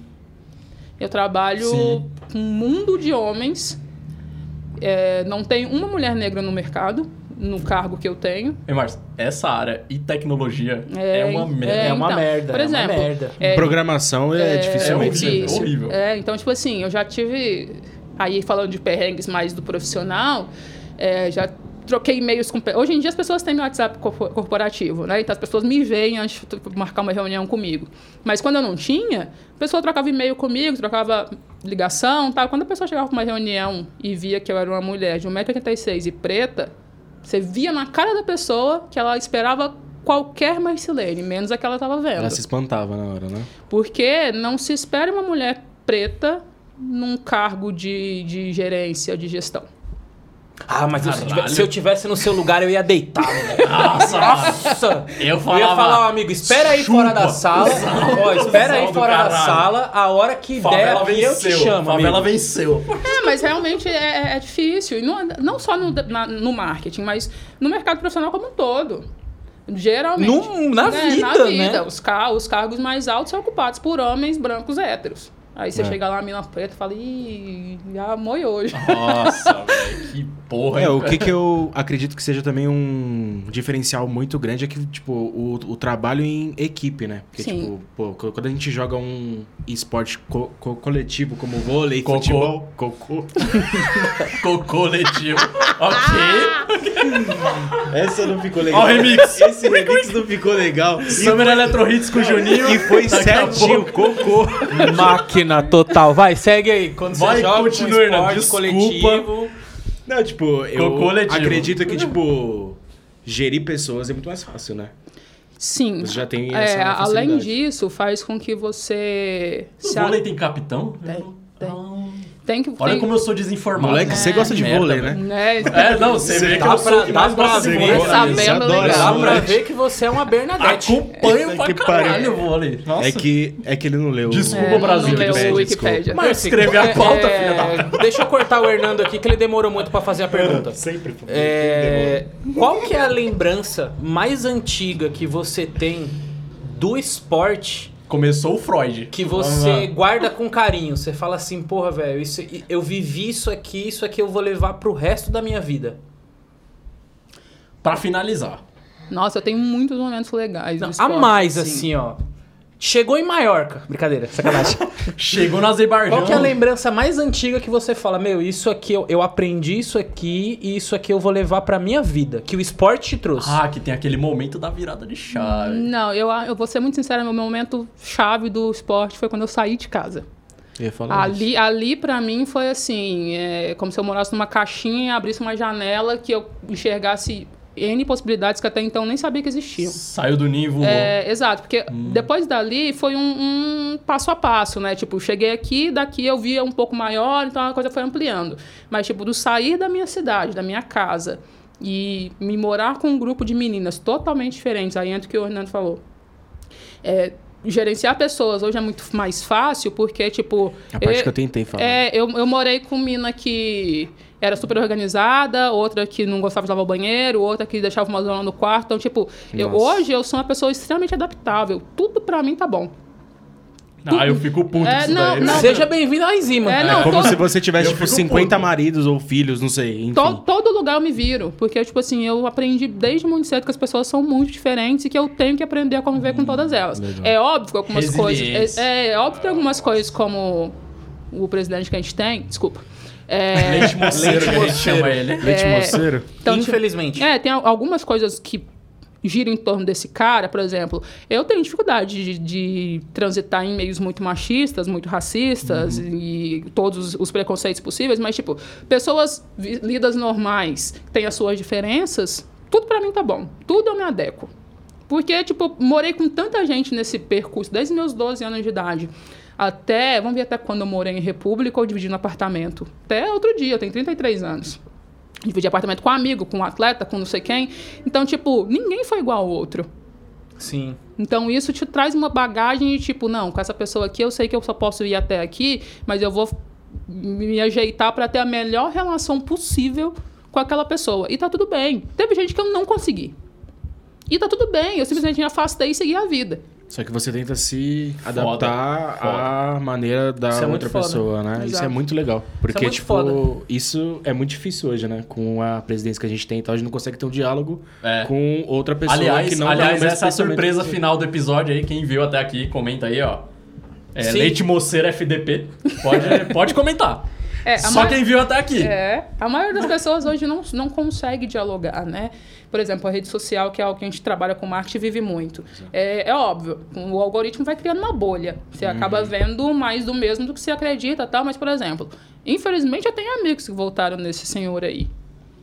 Eu trabalho Sim. com um mundo de homens. É, não tem uma mulher negra no mercado, no cargo que eu tenho. Ei, Márcio, essa área e tecnologia É, é, uma merda. É uma então, merda, por é uma exemplo, merda. é, Programação é, é dificilmente... horrível. difícil. horrível. É, então, tipo assim, eu já tive. Aí falando de perrengues mais do profissional, é, já troquei e-mails com. Hoje em dia as pessoas têm meu WhatsApp corpo- corporativo, né? Então as pessoas me veem antes de marcar uma reunião comigo. Mas quando eu não tinha, a pessoa trocava e-mail comigo, trocava ligação tal. Quando a pessoa chegava para uma reunião e via que eu era uma mulher de 1,86m e preta, você via na cara da pessoa que ela esperava qualquer Marcelene, menos a que ela estava vendo. Ela se espantava na hora, né? Porque não se espera uma mulher preta num cargo de, de gerência, de gestão. Ah, mas eu- se, tivesse, se eu tivesse no seu lugar, eu ia deitar. Nossa. Nossa! Eu Eu ia falava, falar, amigo, espera aí fora da chupa, sala. Ó, espera aí fora da sala. A hora que der Favela aqui, eu te venceu. chamo, Favela amigo. venceu. É, mas realmente é, é difícil. E não, não só no, na- no marketing, mas no mercado profissional como um todo. Geralmente. No- na né, vida, na vida. né? Os, ca- os cargos mais altos são ocupados por homens brancos héteros. Aí você É. chega lá, a mina preta, e fala, ih, já moi hoje. Nossa, velho, que porra. É, hein? o que que eu acredito que seja também um diferencial muito grande é que, tipo, o, o trabalho em equipe, né? Porque, Sim. tipo, pô, quando a gente joga um esporte co- co- coletivo como vôlei, Cocô. futebol, cocô. Co- coletivo. ok. Essa não ficou legal. Ó o remix. Esse remix não ficou legal. Summer Electro Hits com o Juninho. E foi certinho, cocô. Máquina total. Vai, segue aí. Quando Vai, você joga continua, Hernan, esporte desculpa. coletivo... Não, tipo, eu coletivo. acredito que, tipo, gerir pessoas é muito mais fácil, né? Sim. Você já tem É, essa além facilidade. disso, faz com que você. O vôlei tem capitão? Tem, tem. Ah. Tem que. Olha tem- como eu sou desinformado. Moleque, você gosta de Merda, vôlei, né? né? É, não, você vê que Dá eu sou pra- que mais pra gosta de ver. vôlei. Tá sabendo legal. Dá pra ver que você é uma Bernadette. Acompanho pra que caralho pariu. o vôlei. Nossa. É que, é que ele não leu. Desculpa, É, não Brasil. leu Wikipédia, o Wikipédia. Mas escreve a pauta, filha da... Deixa eu cortar o Hernando aqui, que ele demorou muito pra fazer a pergunta. Sempre. É, qual que é a lembrança mais antiga que você tem do esporte Começou o Freud. que você guarda com carinho? Você fala assim, porra, velho, isso, eu vivi isso aqui, isso aqui eu vou levar pro resto da minha vida. Pra finalizar. Nossa, eu tenho muitos momentos legais. Não, a mais, assim, ó. Chegou em Maiorca. Brincadeira, sacanagem. Chegou no Azerbaijão. Qual que é a lembrança mais antiga que você fala, meu, isso aqui eu, eu aprendi isso aqui e isso aqui eu vou levar pra minha vida, que o esporte te trouxe? Ah, que tem aquele momento da virada de chave. Não, eu, eu vou ser muito sincera, meu momento chave do esporte foi quando eu saí de casa. Eu ia falar disso. Ali, ali para mim foi assim, é, como se eu morasse numa caixinha e abrisse uma janela que eu enxergasse N possibilidades que até então nem sabia que existiam. Saiu do ninho voou. É, exato, porque depois dali foi um, um passo a passo, né? Tipo, cheguei aqui, daqui eu via um pouco maior, então a coisa foi ampliando. Mas, tipo, do sair da minha cidade, da minha casa, e me morar com um grupo de meninas totalmente diferentes, aí entra o que o Hernando falou. É, gerenciar pessoas hoje é muito mais fácil, porque, tipo. A parte eu- que eu tentei falar. é, eu, eu morei com mina que era super organizada, outra que não gostava de lavar o banheiro, outra que deixava uma zona no quarto. Então, tipo, eu- hoje eu sou uma pessoa extremamente adaptável. Tudo pra mim tá bom. Ah, eu fico puto É, não, daí. não. Seja bem-vindo à Enzima. É, É não, como todo- se você tivesse, Eu tipo, fico 50 puto. maridos ou filhos, não sei. Enfim. To- todo lugar eu me viro. Porque, tipo assim, eu aprendi desde muito cedo que as pessoas são muito diferentes e que eu tenho que aprender a conviver com todas elas. legal. É óbvio que algumas coisas. Resiliência. É, é óbvio que algumas coisas, como o presidente que a gente tem, desculpa. É, Leite moceiro, que a gente chama ele. Leite É. moceiro. então, tipo, Infelizmente. É, tem al- algumas coisas que giram em torno desse cara, por exemplo. Eu tenho dificuldade de, de transitar em meios muito machistas, muito racistas e todos os, os preconceitos possíveis, mas, tipo, pessoas lidas normais, que têm as suas diferenças, tudo pra mim tá bom. Tudo eu me adequo. Porque, tipo, morei com tanta gente nesse percurso, desde meus 12 anos de idade. Até, vamos ver até quando eu morei em República ou dividindo apartamento. Até outro dia, eu tenho 33 anos. Dividi apartamento com um amigo, com um atleta, com não sei quem. Então, tipo, ninguém foi igual ao outro. Sim. Então isso te traz uma bagagem de tipo, não, com essa pessoa aqui eu sei que eu só posso ir até aqui, mas eu vou me ajeitar para ter a melhor relação possível com aquela pessoa. E tá tudo bem. Teve gente que eu não consegui. E tá tudo bem, eu simplesmente me afastei e segui a vida. Só que você tenta se Foda, adaptar à maneira da Isso é outra foda. pessoa, né? Isso é Exato. muito legal. Porque, muito tipo, foda. isso é muito difícil hoje, né? Com a presidência que a gente tem, então a gente não consegue ter um diálogo É. com outra pessoa aliás, que não tá aliás essa é a surpresa final do episódio aí. Quem viu até aqui, comenta aí, ó. É. Leite Moceira FDP. Pode, pode comentar. É, Só ma- quem viu até aqui. É, a maioria das pessoas hoje não, não consegue dialogar, né? Por exemplo, a rede social, que é algo que a gente trabalha com marketing, vive muito. É, é óbvio, o algoritmo vai criando uma bolha. Você Uhum. acaba vendo mais do mesmo do que você acredita tal, mas, por exemplo, infelizmente eu tenho amigos que voltaram nesse senhor aí.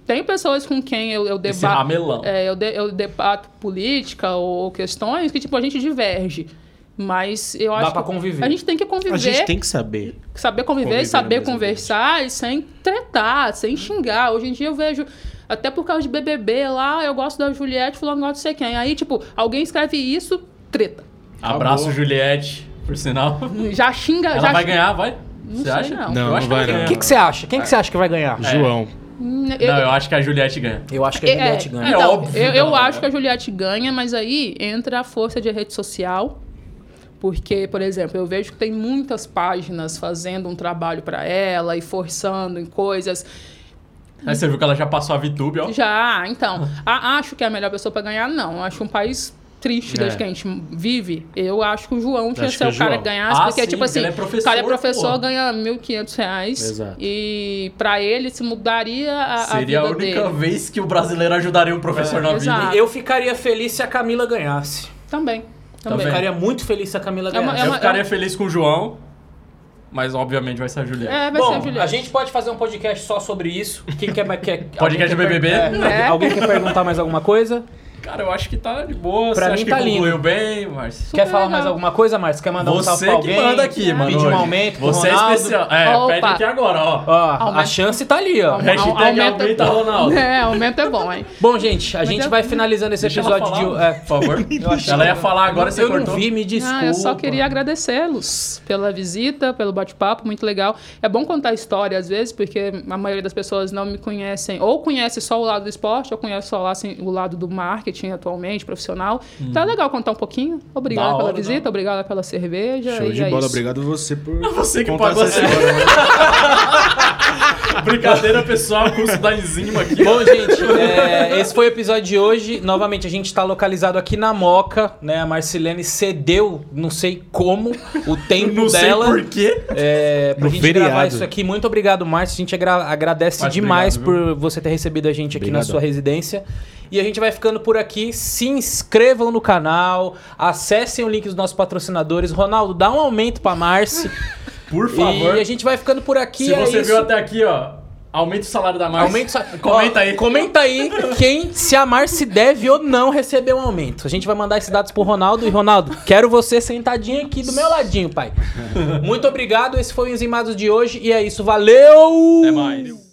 Tem pessoas com quem eu, eu Esse debato. ramelão. É, eu, de- eu debato política ou questões que, tipo, a gente diverge. Mas eu Dá acho pra que conviver. a gente tem que conviver A gente tem que saber. saber conviver, Conviver saber conversar e sem tretar, sem xingar. Hoje em dia eu vejo, até por causa de BBB lá, eu gosto da Juliette, fulano gosta de sei quem. Aí, tipo, alguém escreve isso, treta. Abraço, Acabou. Juliette, por sinal. Já xinga, Ela já vai xinga. ganhar, vai? Não Você acha? não. Não, eu não acho vai, não. O que, que você acha? Quem que você acha que vai ganhar? João. Hum, Não, eu acho que a Juliette ganha. Eu acho que a Juliette ganha. Então, óbvio eu, eu acho que a Juliette ganha, mas aí entra a força de rede social. Porque, por exemplo, eu vejo que tem muitas páginas fazendo um trabalho para ela e forçando em coisas. Aí você viu que ela já passou a VTube, ó. Já, então. a- acho que é a melhor pessoa para ganhar, não. Acho um país triste É. desde que a gente vive. Eu acho que o João tinha que ser que o é cara João. que ganhasse, Ah, porque, sim, tipo assim, ele é o professor, cara é professor, pô. ganha 1.500 reais. Exato. E para ele se mudaria a, a Seria a vida única dele. vez que o brasileiro ajudaria um professor na vida. Exato. Eu ficaria feliz se a Camila ganhasse. Também. Eu Também. ficaria muito feliz se a Camila É uma- ganhasse. é Eu uma- ficaria feliz com o João, mas obviamente vai ser a Juliette. É, vai ser a Bom, Juliette. a gente pode fazer um podcast só sobre isso. Quem quer quer Podcast quer BBB? per- é, É. Alguém quer perguntar mais alguma coisa? Cara, eu acho que tá de boa. Pra você mim acha que tá concluiu lindo. bem, Márcio? Super quer falar legal. mais alguma coisa, Márcio? Quer mandar um salve Você pra que alguém? manda aqui, mano. Pedir um hoje. aumento pro Você é Ronaldo? especial. É, Opa. pede aqui agora, ó. Ó, a Aumenta. chance tá ali, ó. Aumenta. Hashtag aumenta Ronaldo. É, aumento é bom, hein? Bom, gente, a Mas gente eu- vai finalizando esse Deixa ela episódio falar, de. É, por favor. Ela ia falar agora, eu, você eu cortou. não vi, me desculpa. Ah, eu só queria agradecê-los pela visita, pelo bate-papo, muito legal. É bom contar história às vezes, porque a maioria das pessoas não me conhecem, ou conhece só o lado do esporte, ou conhece só lá, assim, o lado do marketing atualmente, profissional. Então é legal contar um pouquinho. Obrigada Da pela hora, visita, da obrigada pela cerveja. Show e de é bola. isso. Obrigado você por Você que pagou essa a história. né? Brincadeira, pessoal. Curso da enzima aqui. Bom, gente, é, esse foi o episódio de hoje. Novamente, a gente tá localizado aqui na Moca, né? A Marcilene cedeu, não sei como, o tempo não sei dela. por quê. É, pra No gente feriado. gravar isso aqui. Muito obrigado, Márcio. A gente agra- agradece Mas demais obrigado, por você ter recebido a gente aqui na Obrigadão. sua residência. E a gente vai ficando por aqui. Se inscrevam no canal, acessem o link dos nossos patrocinadores. Ronaldo, dá um aumento pra Márcio. Por favor. E a gente vai ficando por aqui. Se é você isso. viu até aqui, ó, aumenta o salário da Márcia. Aumenta, Comenta Ó, aí. Comenta aí quem se a Márcia deve ou não receber um aumento. A gente vai mandar esses dados pro Ronaldo. E, Ronaldo, quero você sentadinho aqui do meu ladinho, pai. Muito obrigado. Esse foi o Enzimados de hoje. E é isso. Valeu! Até mais.